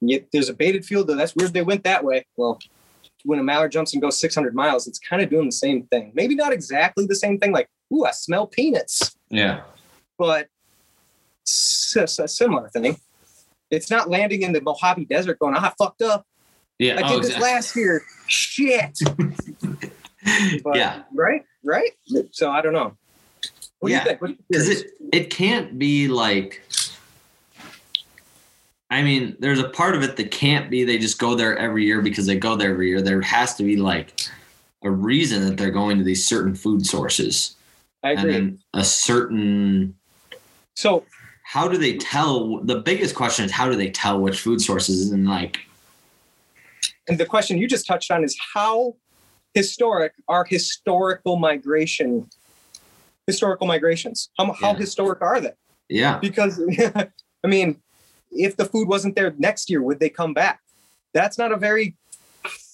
yet there's a baited field though. That's weird. They went that way. Well, when a mallard jumps and goes 600 miles, it's kind of doing the same thing. Maybe not exactly the same thing. Like, ooh, I smell peanuts, Yeah. but s- s- a similar thing. It's not landing in the Mojave Desert going, ah, I fucked up. Yeah. I Oh, did this exactly. last year. Shit. But, yeah. Right. Right. So I don't know. What Yeah, do you think? Because it it can't be like i mean there's a part of it that can't be they just go there every year because they go there every year there has to be like a reason that they're going to these certain food sources I and agree. then a certain so how do they tell the biggest question is how do they tell which food sources and like and the question you just touched on is how historic are historical migration historical migrations? How, how Yeah. historic are they? Yeah. Because i mean if the food wasn't there next year would they come back? That's not a very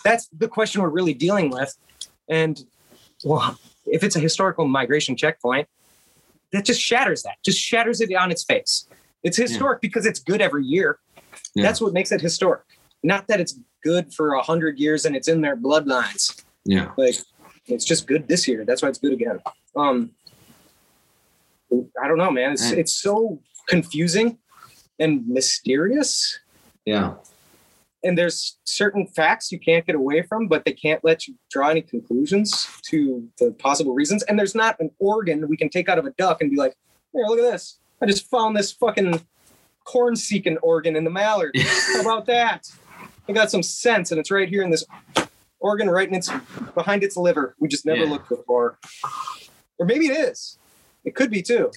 that's the question we're really dealing with. And well if it's a historical migration checkpoint that just shatters that just shatters it on its face. It's historic because it's good every year. Yeah. that's what makes it historic. Not that it's good for a hundred years and it's in their bloodlines. Yeah. Like it's just good this year. That's why it's good again. Um i don't know man. It's it's so confusing and mysterious. Yeah. And there's certain facts you can't get away from but they can't let you draw any conclusions to the possible reasons. And there's not an organ we can take out of a duck and be like here look at this. I just found this fucking corn seeking organ in the mallard. How about that i got some sense and it's right here in this organ right in its behind its liver we just never Yeah. looked before or maybe it is it could be too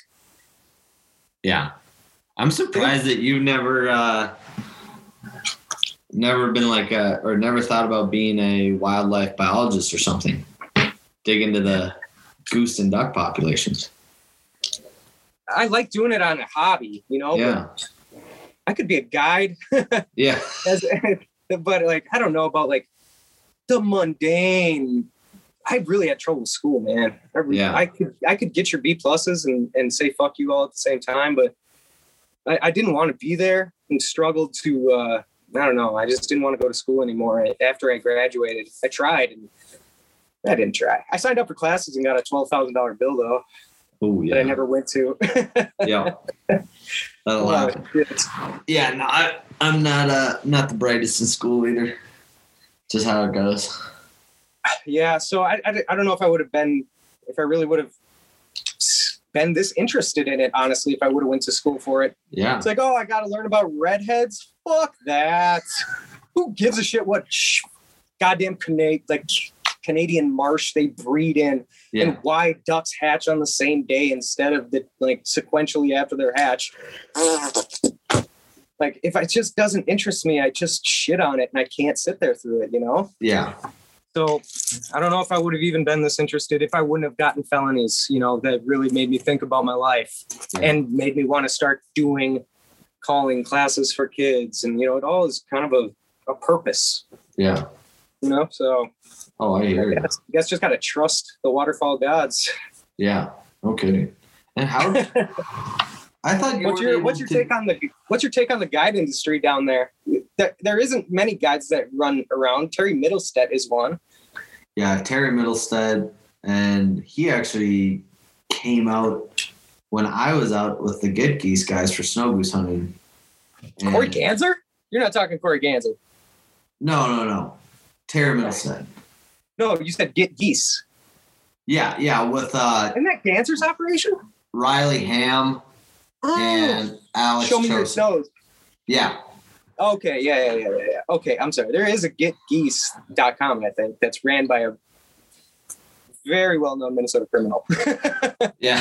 Yeah. I'm surprised that you've never uh never been like a or never thought about being a wildlife biologist or something. Dig into the goose and duck populations. i like doing it on a hobby you know Yeah. i could be a guide Yeah. as, but like I don't know about like the mundane. I really had trouble with school, man. I, re- Yeah. I could I could get your B pluses and and say fuck you all at the same time, but I, I didn't want to be there and struggled to. uh I don't know. I just didn't want to go to school anymore after I graduated. I tried and I didn't try. I signed up for classes and got a twelve thousand dollar bill though Oh that I never went to. Yeah. That'll happen. Yeah, no, I, I'm not uh not the brightest in school either. Just how it goes. yeah, so I, I I don't know if I would have been if I really would have been this interested in it. Honestly, if I would have went to school for it, Yeah. it's like, oh, I got to learn about redheads. Fuck that. Who gives a shit what sh- goddamn Canadian like Canadian marsh they breed in? Yeah. and why ducks hatch on the same day instead of the like sequentially after their hatch. Like if it just doesn't interest me, I just shit on it and I can't sit there through it, you know? Yeah. So I don't know if I would have even been this interested if I wouldn't have gotten felonies, you know, that really made me think about my life Yeah. and made me want to start doing calling classes for kids. And, you know, it all is kind of a, a purpose, Yeah. You know? So Oh, I hear I you. guess, I guess just got to trust the waterfowl gods. Yeah. Okay. And how? I thought you what's were your what's your to- take on the what's your take on the guide industry down there? There, there isn't many guides that run around. Terry Middlestead is one. Yeah, Terry Middlestead, and he actually came out when I was out with the Get Geese guys for snow goose hunting. And- Corey Ganser? You're not talking Corey Ganser. No, no, no. Terry Middlestead. No, you said get geese. Yeah, yeah, with uh, Isn't that Ganser's operation? Riley Ham and Alex. Show me your Chosen. snows. Yeah, Okay, yeah, yeah, yeah, yeah. Okay, I'm sorry. There is a getgeese.com, I think, that's ran by a very well-known Minnesota criminal yeah.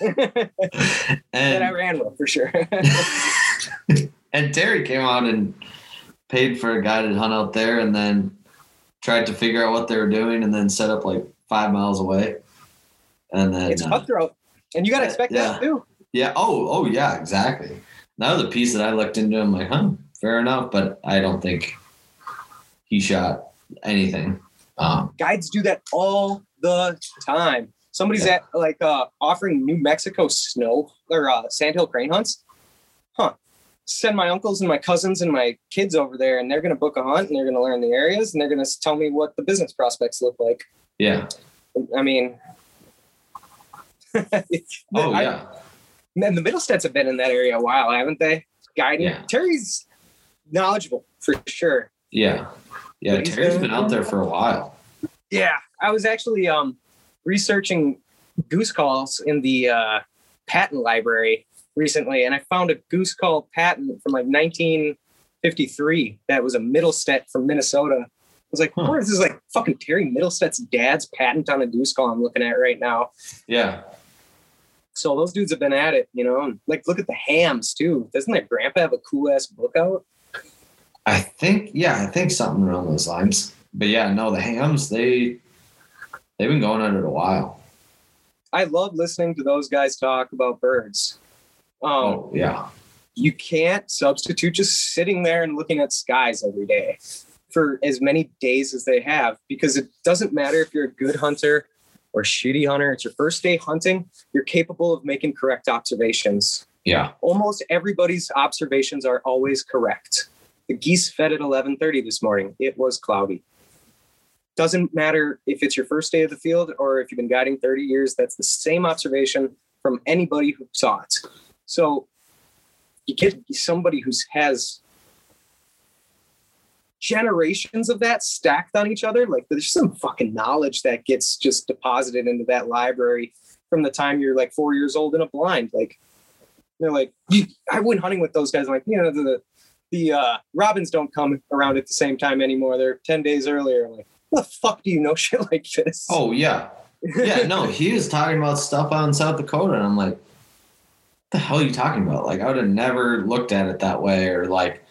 that I ran with for sure. and Terry came out and paid for a guided hunt out there, and then tried to figure out what they were doing, and then set up like five miles away. And then it's uh, cutthroat, and you got to expect Yeah. that too. Yeah. Oh, oh, yeah, exactly. That was a piece that I looked into. I'm like, huh, fair enough. But I don't think he shot anything. Um, guides do that all the time. Somebody's Yeah. at like uh offering New Mexico snow or uh sandhill crane hunts. Send my uncles and my cousins and my kids over there and they're gonna book a hunt and they're gonna learn the areas and they're gonna tell me what the business prospects look like. yeah. I mean Oh, I- yeah. Man, the Middlesteads have been in that area a while, haven't they? Guiding. Yeah. Terry's knowledgeable for sure. Yeah. Yeah. He's Terry's been- been out there for a while. Yeah, I was actually um, researching goose calls in the uh, patent library recently, and I found a goose call patent from like 1953 that was a Middlestead from Minnesota. I was like, Huh. "Where is this like fucking Terry Middlestead's dad's patent on a goose call I'm looking at right now? Yeah. So those dudes have been at it, you know. And like, look at the hams too. Doesn't their grandpa have a cool ass book out? I think, yeah, I think something around those lines. But yeah, no, the hams, they, they've been going at it a while. I love listening to those guys talk about birds. Um, Oh, yeah. you can't substitute just sitting there and looking at skies every day for as many days as they have because it doesn't matter if you're a good hunter or shitty hunter. It's your first day hunting. You're capable of making correct observations. Yeah. almost everybody's observations are always correct. The geese fed at 11:30 this morning. It was cloudy. Doesn't matter if it's your first day of the field or if you've been guiding 30 years that's the same observation from anybody who saw it so you get somebody who has generations of that stacked on each other like there's some fucking knowledge that gets just deposited into that library from the time you're like four years old in a blind like they're like i went hunting with those guys I'm like you know the the uh robins don't come around at the same time anymore they're 10 days earlier I'm like what the fuck do you know shit like this Oh, yeah. Yeah. No, he was talking about stuff out in South Dakota. And I'm like, the hell are you talking about? Like, I would have never looked at it that way or like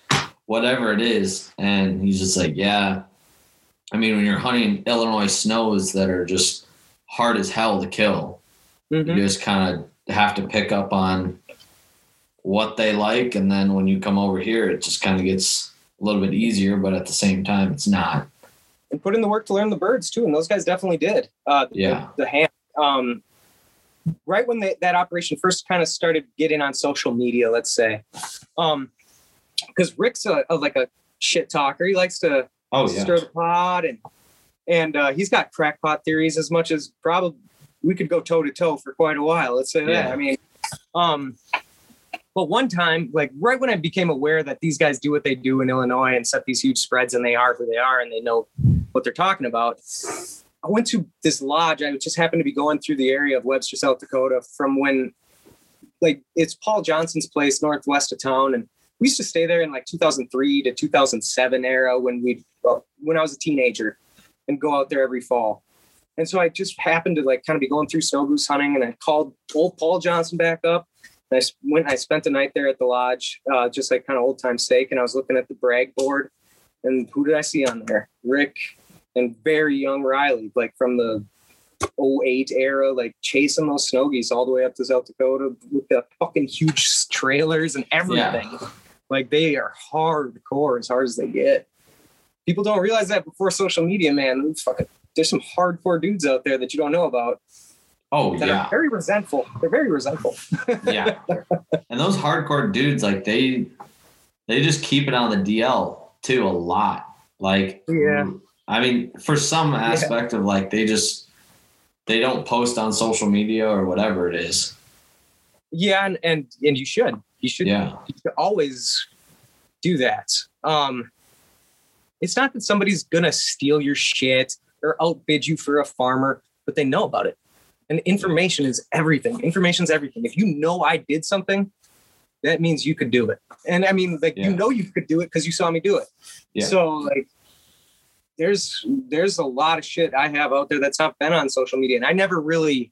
whatever it is. And he's just like, yeah. I mean, when you're hunting Illinois snows that are just hard as hell to kill, Mhm. you just kind of have to pick up on what they like. And then when you come over here, it just kind of gets a little bit easier, but at the same time, it's not. and put in the work to learn the birds too and those guys definitely did uh the, Yeah. the, ham um right when they, that operation first kind of started getting on social media let's say um because rick's a, a like a shit talker he likes to Oh, stir the pot and and uh, he's got crackpot theories as much as probably we could go toe to toe for quite a while. Let's say Yeah. that. I mean, um, but one time, like right when I became aware that these guys do what they do in Illinois and set these huge spreads, and they are who they are, and they know what they're talking about. I went to this lodge. I just happened to be going through the area of Webster, South Dakota, from when, like, it's Paul Johnson's place northwest of town, and we used to stay there in like 2003 to 2007 era when we, well, when I was a teenager, and go out there every fall. And so I just happened to like kind of be going through snow goose hunting, and I called old Paul Johnson back up. And I went. I spent the night there at the lodge, uh, just like kind of old time sake. And I was looking at the brag board, and who did I see on there? Rick and very young Riley, like from the 08 era, like chasing those snow geese all the way up to South Dakota with the fucking huge trailers and everything. Like they are hardcore as hard as they get. People don't realize that before social media, man. Fucking, there's some hardcore dudes out there that you don't know about Oh yeah, very resentful. They're very resentful. yeah. And those hardcore dudes, like they, they just keep it on the DL too a lot. Like Yeah. I mean, for some aspect of like they just they don't post on social media or whatever it is. Yeah, and and, and you should. You should Yeah. you should always do that. Um, it's not that somebody's gonna steal your shit or outbid you for a farmer, but they know about it. And information is everything. Information is everything. If you know I did something, that means you could do it. And I mean, like Yeah. you know you could do it because you saw me do it. Yeah. So like there's there's a lot of shit I have out there that's not been on social media. And I never really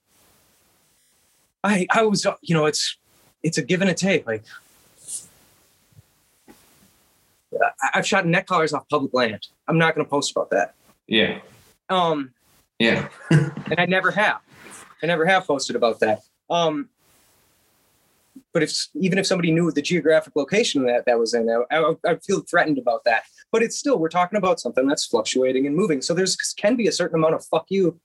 I I was you know, it's it's a give and a take. Like I- I've shot neck collars off public land. I'm not going to post about that. Yeah. Um, Yeah. and I never have. I never have posted about that. Um, but if even if somebody knew the geographic location that that was in, I, I, I'd feel threatened about that. But it's still we're talking about something that's fluctuating and moving. So there's can be a certain amount of fuck you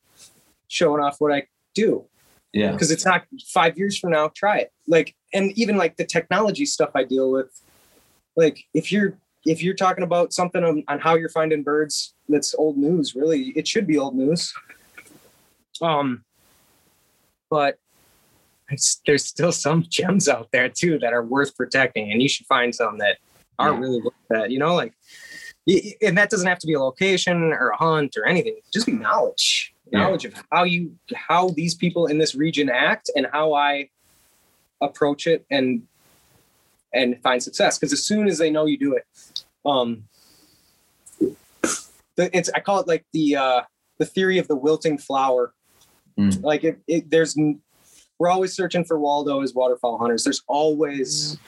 showing off what I do Yeah. because it's not five years from now. Try it. Like and even like the technology stuff I deal with. Like if you're if you're talking about something on, on how you're finding birds that's old news really it should be old news um but it's, there's still some gems out there too that are worth protecting and you should find some that are Yeah. really worth that you know like and that doesn't have to be a location or a hunt or anything just be knowledge Yeah. knowledge of how you how these people in this region act and how i approach it and and find success because as soon as they know you do it um the, it's i call it like the uh the theory of the wilting flower Mm. like it, it there's we're always searching for waldo as waterfowl hunters. There's always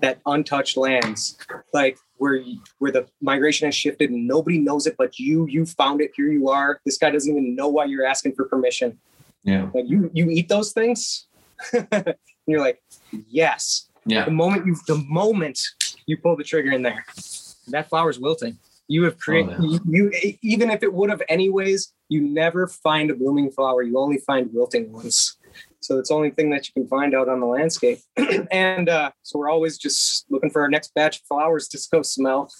that untouched lands like where where the migration has shifted and nobody knows it but you you found it here you are. This guy doesn't even know why you're asking for permission. Yeah. like you you eat those things? And you're like yes. Yeah. the moment you the moment you pull the trigger in there that flower's wilting. You have created Oh, you, you even if it would have anyways you never find a blooming flower. You only find wilting ones so it's the only thing that you can find out on the landscape. And uh, so we're always just looking for our next batch of flowers to go smell.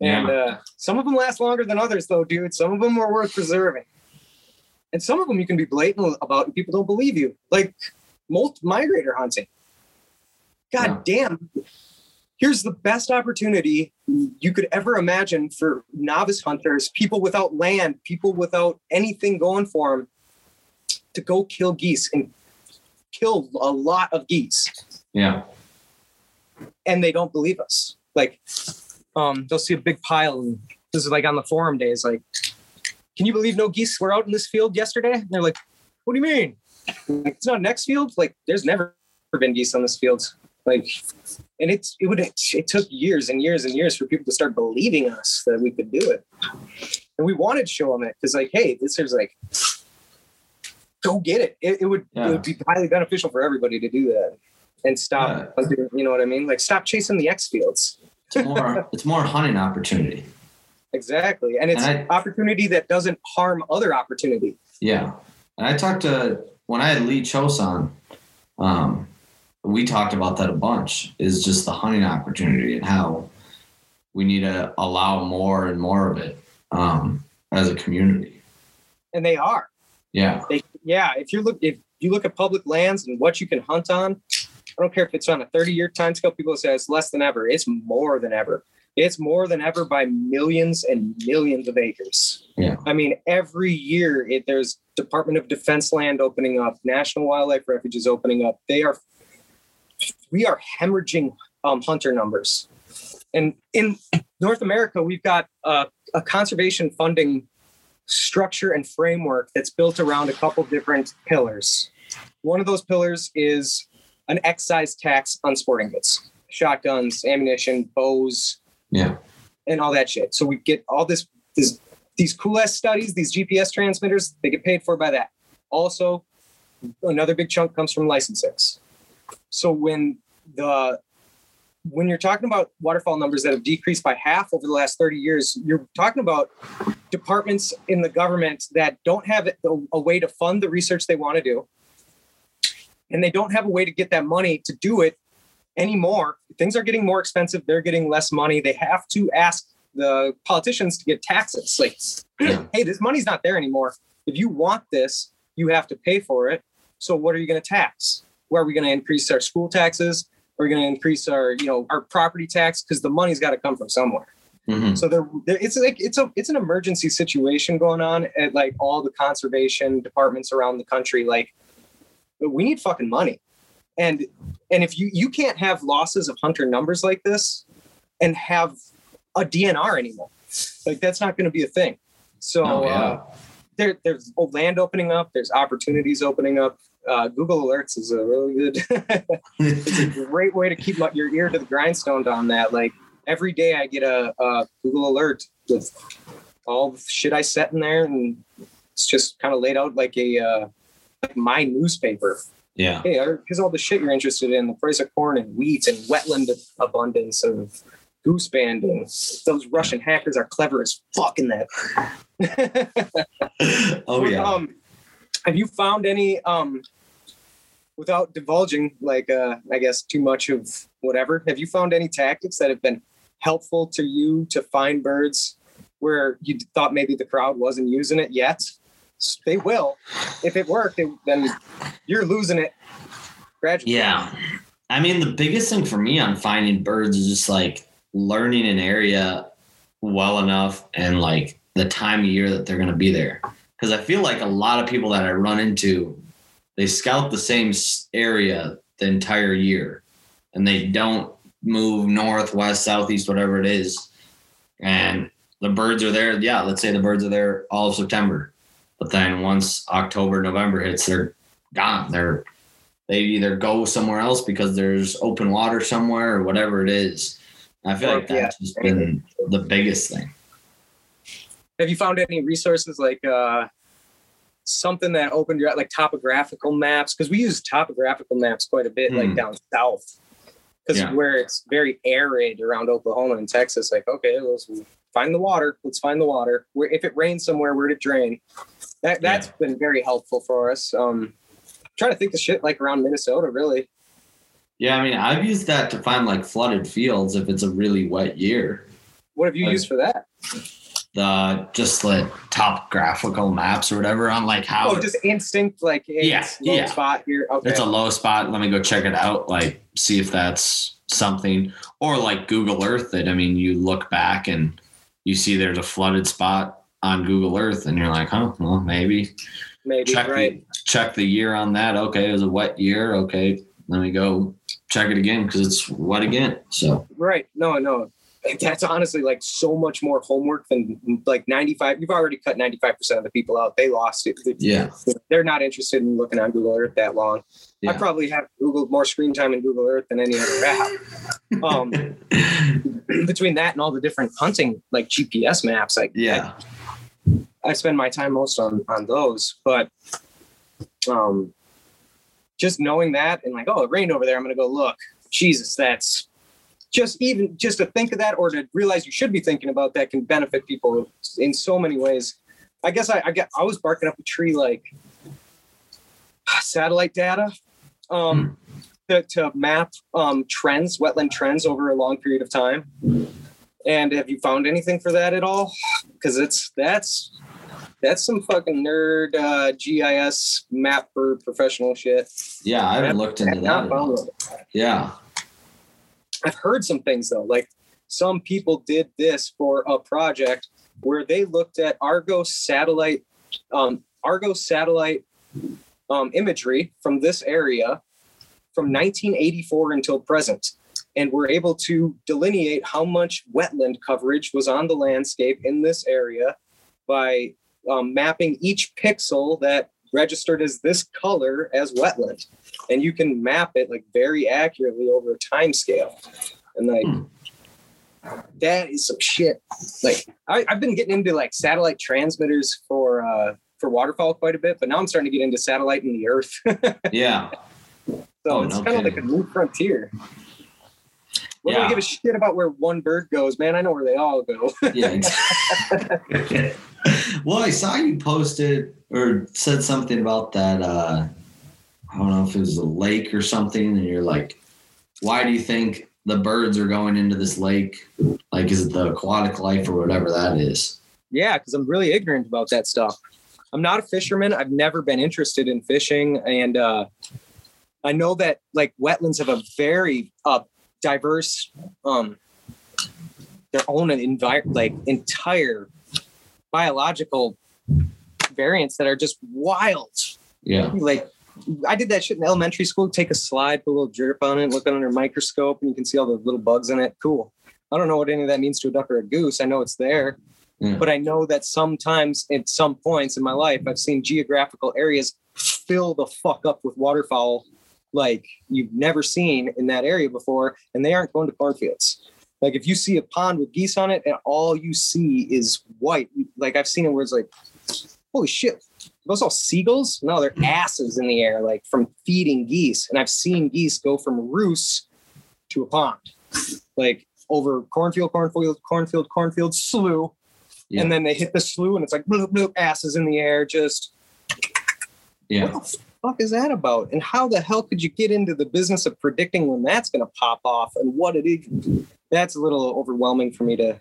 And uh, some of them last longer than others though dude. Some of them are worth preserving. And some of them you can be blatant about and people don't believe you. Like molt migrator hunting. God damn. Here's the best opportunity you could ever imagine for novice hunters people without land people without anything going for them to go kill geese and kill a lot of geese Yeah. and they don't believe us. Like, um, they'll see a big pile, and this is like on the forum days. Like, can you believe no geese were out in this field yesterday? And they're like, what do you mean? Like, it's not next field. Like, there's never been geese on this field. Like, and it's it would it took years and years and years for people to start believing us that we could do it, and we wanted to show them it because like, hey, this is like. Go get it. It, it would it would be highly beneficial for everybody to do that and stop. You know what I mean? Like stop chasing the X fields. It's more it's more hunting opportunity. Exactly. And it's And opportunity that doesn't harm other opportunity. Yeah. And I talked to when I had Lee Chose on, um, we talked about that a bunch, is just the hunting opportunity and how we need to allow more and more of it. Um, as a community. and they are. Yeah. They, yeah, if you look if you look at public lands and what you can hunt on, I don't care if it's on a 30 year time scale. People say it's less than ever. It's more than ever. It's more than ever by millions and millions of acres. Yeah. I mean, every year it, there's Department of Defense land opening up, National Wildlife Refuges opening up. They are, we are hemorrhaging um, hunter numbers. And in North America, we've got uh, a conservation funding structure and framework that's built around a couple different pillars. One of those pillars is an excise tax on sporting goods, shotguns, ammunition, bows, Yeah. and all that shit. So we get all this, this these cool ass studies, these GPS transmitters, they get paid for by that. Also, another big chunk comes from licensings. So when the when you're talking about waterfowl numbers that have decreased by half over the last 30 years, you're talking about departments in the government that don't have a, way to fund the research they want to do. And they don't have a way to get that money to do it anymore. Things are getting more expensive. They're getting less money. They have to ask the politicians to get taxes. Like, hey, this money's not there anymore. If you want this, you have to pay for it. So what are you going to tax? Where are we going to increase our school taxes? Are we going to increase our, you know, our property tax? Because the money's got to come from somewhere. Mhm. So there, there, it's like it's a it's an emergency situation going on at like all the conservation departments around the country. Like, we need fucking money, and and if you you can't have losses of hunter numbers like this, and have a DNR anymore, like that's not going to be a thing. So Oh, yeah. uh, there there's land opening up. There's opportunities opening up. Uh, Google Alerts is a really good. it's a great way to keep your ear to the grindstone on that. Like every day, I get a, a Google alert with all the shit I set in there, and it's just kind of laid out like a uh, like my newspaper. Yeah. Hey, here's all the shit you're interested in: the price of corn and wheat and wetland abundance of goose banding. Those Russian hackers are clever as fuck in that. oh yeah. Um, have you found any um without divulging like uh I guess too much of whatever, have you found any tactics that have been helpful to you to find birds where you thought maybe the crowd wasn't using it yet? They will. If it worked, it, then you're losing it gradually. Yeah. I mean, the biggest thing for me on finding birds is just like learning an area well enough and like the time of year that they're going to be there. Because I feel like a lot of people that I run into, they scout the same area the entire year and they don't move north, west, southeast, whatever it is. And the birds are there. Yeah, let's say the birds are there all of September. But then once October, November hits, they're gone. They're they either go somewhere else because there's open water somewhere or whatever it is. I feel like Yeah. that's just been the biggest thing. Have you found any resources like uh something that opened your like topographical maps? Because we use topographical maps quite a bit, Hmm. like down south. Because Yeah. where it's very arid around Oklahoma and Texas, like okay, let's find the water. Let's find the water. Where if it rains somewhere, where to drain. That that's been very helpful for us. Um, trying to think the shit like around Minnesota, really. Yeah, I mean, I've used that to find like flooded fields if it's a really wet year. What have you Like- used for that? The just like topographical maps or whatever on like how Oh, just instinct, like hey, Yeah, yeah. spot here. Okay. it's a low spot. Let me go check it out. Like see if that's something or like Google Earth it. I mean, you look back and you see there's a flooded spot on Google Earth and you're like, huh, well, maybe Maybe check right. the, check the year on that. Okay, it was a wet year. Okay, let me go check it again because it's wet again. So Right. No, no. That's honestly like so much more homework than like 95. You've already cut 95% of the people out. They lost it. yeah, They're not interested in looking on Google Earth that long. I probably have Google more screen time in Google Earth than any other app. Um, between that and all the different hunting like GPS maps, like yeah, I spend my time most on on those. But um, just knowing that and like, oh, it rained over there. I'm gonna go look. Jesus, that's just even just to think of that or to realize you should be thinking about that can benefit people in so many ways. I guess I I, get, I was barking up a tree like satellite data um, to, to map um, trends, wetland trends over a long period of time. And have you found anything for that at all? Because it's that's that's some fucking nerd uh, GIS map for professional shit. Yeah, I haven't looked into that. not at all. found it. Yeah. I've heard some things though, like some people did this for a project where they looked at Argo satellite, um, Argo satellite um, imagery from this area from 1984 until present, and were able to delineate how much wetland coverage was on the landscape in this area by um, mapping each pixel that registered as this color as wetland. And you can map it like very accurately over a time scale and like Hmm. that is some shit. Like I, i've been getting into like satellite transmitters for uh for waterfowl quite a bit but now i'm starting to get into satellite in the earth. Yeah. so Oh, it's no kind of like a new frontier what do Yeah. I give a shit about where one bird goes, man? I know where they all go. Yeah. well, I saw you posted or said something about that. Uh, I don't know if it was a lake or something, and you're like, "Why do you think the birds are going into this lake? Like, is it the aquatic life or whatever that is?" Yeah, because I'm really ignorant about that stuff. I'm not a fisherman. I've never been interested in fishing, and uh, I know that like wetlands have a very uh, diverse, um, their own envi- like entire biological variants that are just wild. Yeah. Like I did that shit in elementary school. Take a slide, put a little drip on it, look under a microscope, and you can see all the little bugs in it. Cool. I don't know what any of that means to a duck or a goose. I know it's there, Yeah. but I know that sometimes at some points in my life, I've seen geographical areas fill the fuck up with waterfowl like you've never seen in that area before, and they aren't going to cornfields. Like if you see a pond with geese on it, and all you see is white, like I've seen it where it's like, holy shit, those all seagulls? No, they're hmm. asses in the air, like from feeding geese. And I've seen geese go from roost to a pond, like over cornfield, cornfield, cornfield, cornfield, slough. Yeah. And then they hit the slough and it's like bloop, bloop, asses in the air. Just Yeah. what the fuck is that about? And how the hell could you get into the business of predicting when that's going to pop off and what it is? That's a little overwhelming for me to,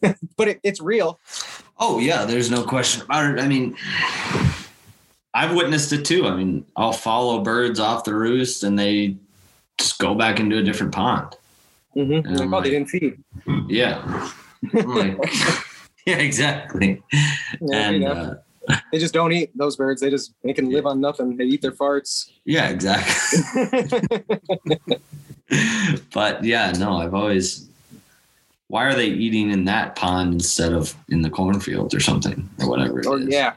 but it, it's real. Oh yeah, there's no question about it. I mean, I've witnessed it too. I mean, I'll follow birds off the roost and they just go back into a different pond. Mm-hmm. And Like, oh, like- they didn't feed. Yeah. Like, yeah, exactly. Yeah, And uh, they just don't eat those birds. They just they can live on nothing. They eat their farts. yeah, exactly. but yeah, no, I've always. Why are they eating in that pond instead of in the cornfield or something or whatever it is? or yeah,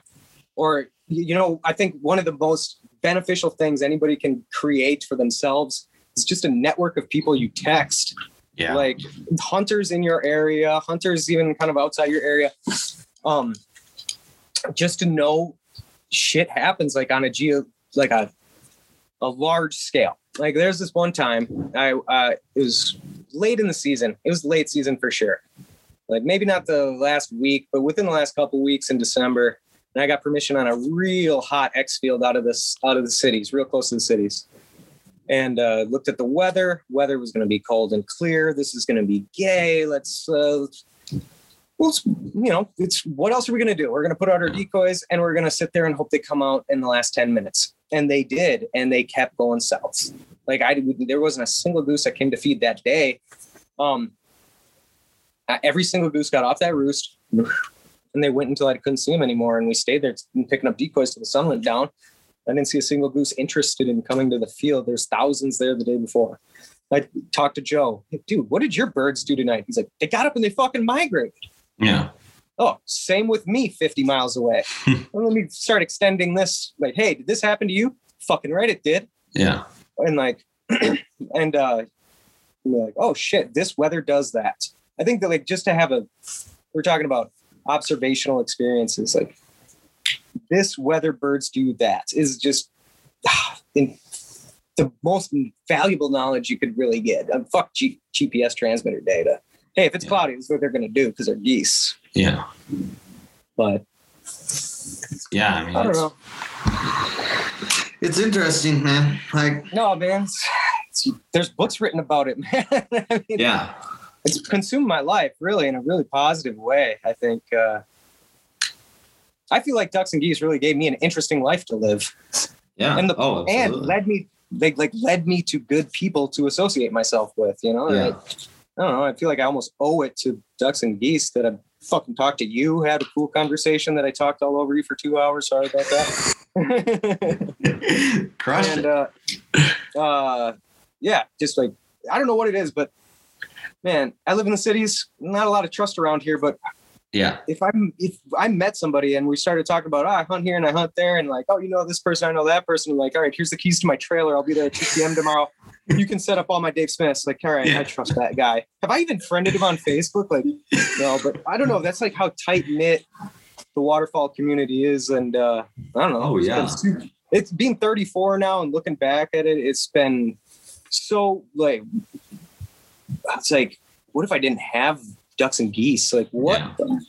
or you you know, I think one of the most beneficial things anybody can create for themselves is just a network of people you text. yeah, like hunters in your area, hunters even kind of outside your area. Um, just to know shit happens like on a geo, like a a large scale. Like there's this one time I uh, it was late in the season. It was late season for sure. Like maybe not the last week, but within the last couple weeks in December, and I got permission on a real hot X field out of this out of the cities, real close to the cities and uh, looked at the weather. Weather was going to be cold and clear. This is going to be gay. Let's, uh, well, you know, it's what else are we going to do? We're going to put out our decoys and we're going to sit there and hope they come out in the last 10 minutes. And they did. And they kept going south. Like I, there wasn't a single goose that came to feed that day. Um, every single goose got off that roost and they went until I couldn't see them anymore. And we stayed there picking up decoys till the sun went down. I didn't see a single goose interested in coming to the field. There's thousands there the day before. I talked to Joe, hey, dude, what did your birds do tonight? He's like, they got up and they fucking migrated. Yeah, Oh, same with me 50 miles away. let me start extending this. Like, hey, did this happen to you? Fucking right, it did. yeah, And like, and uh, you're like, oh shit, this weather does that. I think that like just to have a, we're talking about observational experiences. Like, this weather birds do that is just ah, in the most valuable knowledge you could really get. Um, fuck G- GPS transmitter data. Hey, if it's Yeah. cloudy, that's what they're gonna do because they're geese. yeah, But yeah. I mean, I don't it's, know. it's interesting, man. Like, No, man. It's, it's- there's books written about it, man. I mean, yeah, it's consumed my life really in a really positive way. I think uh, I feel like ducks and geese really gave me an interesting life to live, Yeah. and the oh, and led me they like led me to good people to associate myself with. You know, Yeah. Like, I don't know. I feel like I almost owe it to ducks and geese that I fucking talked to you, had a cool conversation that I talked all over you for two hours. Sorry about that. Crushed and uh, uh, yeah, just like I don't know what it is, but man, I live in the cities. Not a lot of trust around here, but yeah. if I'm if I met somebody and we started talking about oh, I hunt here and I hunt there and like oh you know this person I know that person I'm like all right here's the keys to my trailer I'll be there at 2 p.m. tomorrow you can set up all my Dave Smiths. Like all right Yeah. I trust that guy. Have I even friended him on Facebook? Like no but I don't know. That's like how tight knit the waterfowl community is and uh I don't know. Oh, It's yeah. been it's being 34 now and looking back at it it's been so like it's like what if I didn't have ducks and geese? Like what Yeah. the-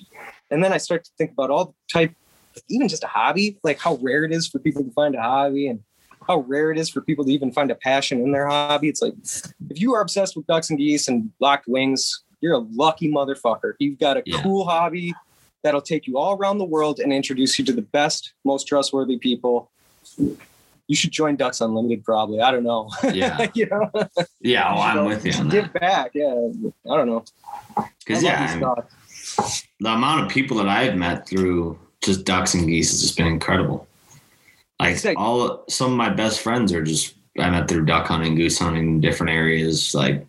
and then I start to think about all the type, even just a hobby, like how rare it is for people to find a hobby and how rare it is for people to even find a passion in their hobby. It's like if you are obsessed with ducks and geese and locked wings, you're a lucky motherfucker. You've got a Yeah. cool hobby that'll take you all around the world and introduce you to the best, most trustworthy people. You should join Ducks Unlimited, probably. I don't know. Yeah. you know, Yeah. Oh, I'm with you on give that. back. Yeah, I don't know. Because yeah, the amount of people that I've met through just ducks and geese has just been incredible. Like all some of my best friends are just I met through duck hunting, goose hunting, different areas. Like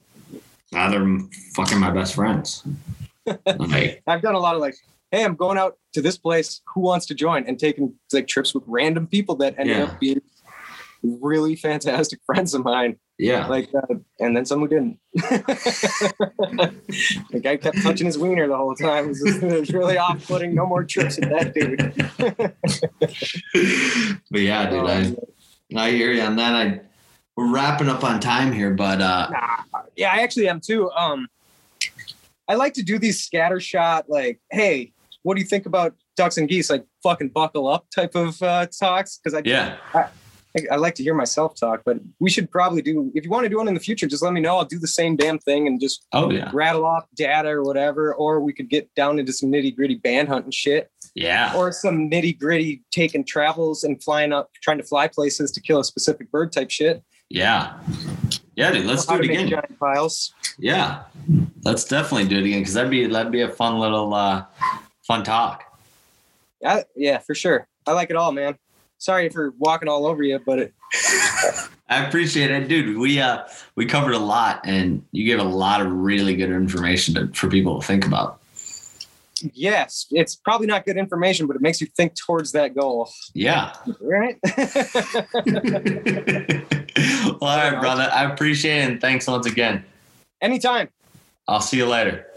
now they're fucking my best friends. like I've done a lot of like, hey, I'm going out to this place. Who wants to join? And taking like trips with random people that ended Yeah. up being really fantastic friends of mine. Yeah, Like, uh, and then some who didn't. the guy kept touching his wiener the whole time. It was, it was really off-putting. No more trips with that dude. but yeah, dude, I I hear you on that. I we're wrapping up on time here, but uh Nah, yeah, I actually am too. Um, I like to do these scatter shot, like, hey, what do you think about ducks and geese? Like, fucking buckle up type of uh, talks because I yeah, I, I like to hear myself talk, but we should probably do. If you want to do one in the future, just let me know. I'll do the same damn thing and just oh yeah, rattle off data or whatever. Or we could get down into some nitty gritty band hunting shit, yeah, or some nitty gritty taking travels and flying up, trying to fly places to kill a specific bird type shit. yeah, yeah, dude. Let's do it again. Giant piles. Yeah, let's definitely do it again because that'd be that'd be a fun little uh fun talk. Yeah, yeah, for sure. I like it all, man. Sorry for walking all over you, but it, I appreciate it, dude. We uh we covered a lot, and you gave a lot of really good information to, for people to think about. yes, it's probably not good information, but it makes you think towards that goal, Yeah. right? well, all right, brother. I appreciate it, and thanks once again. Anytime. I'll see you later.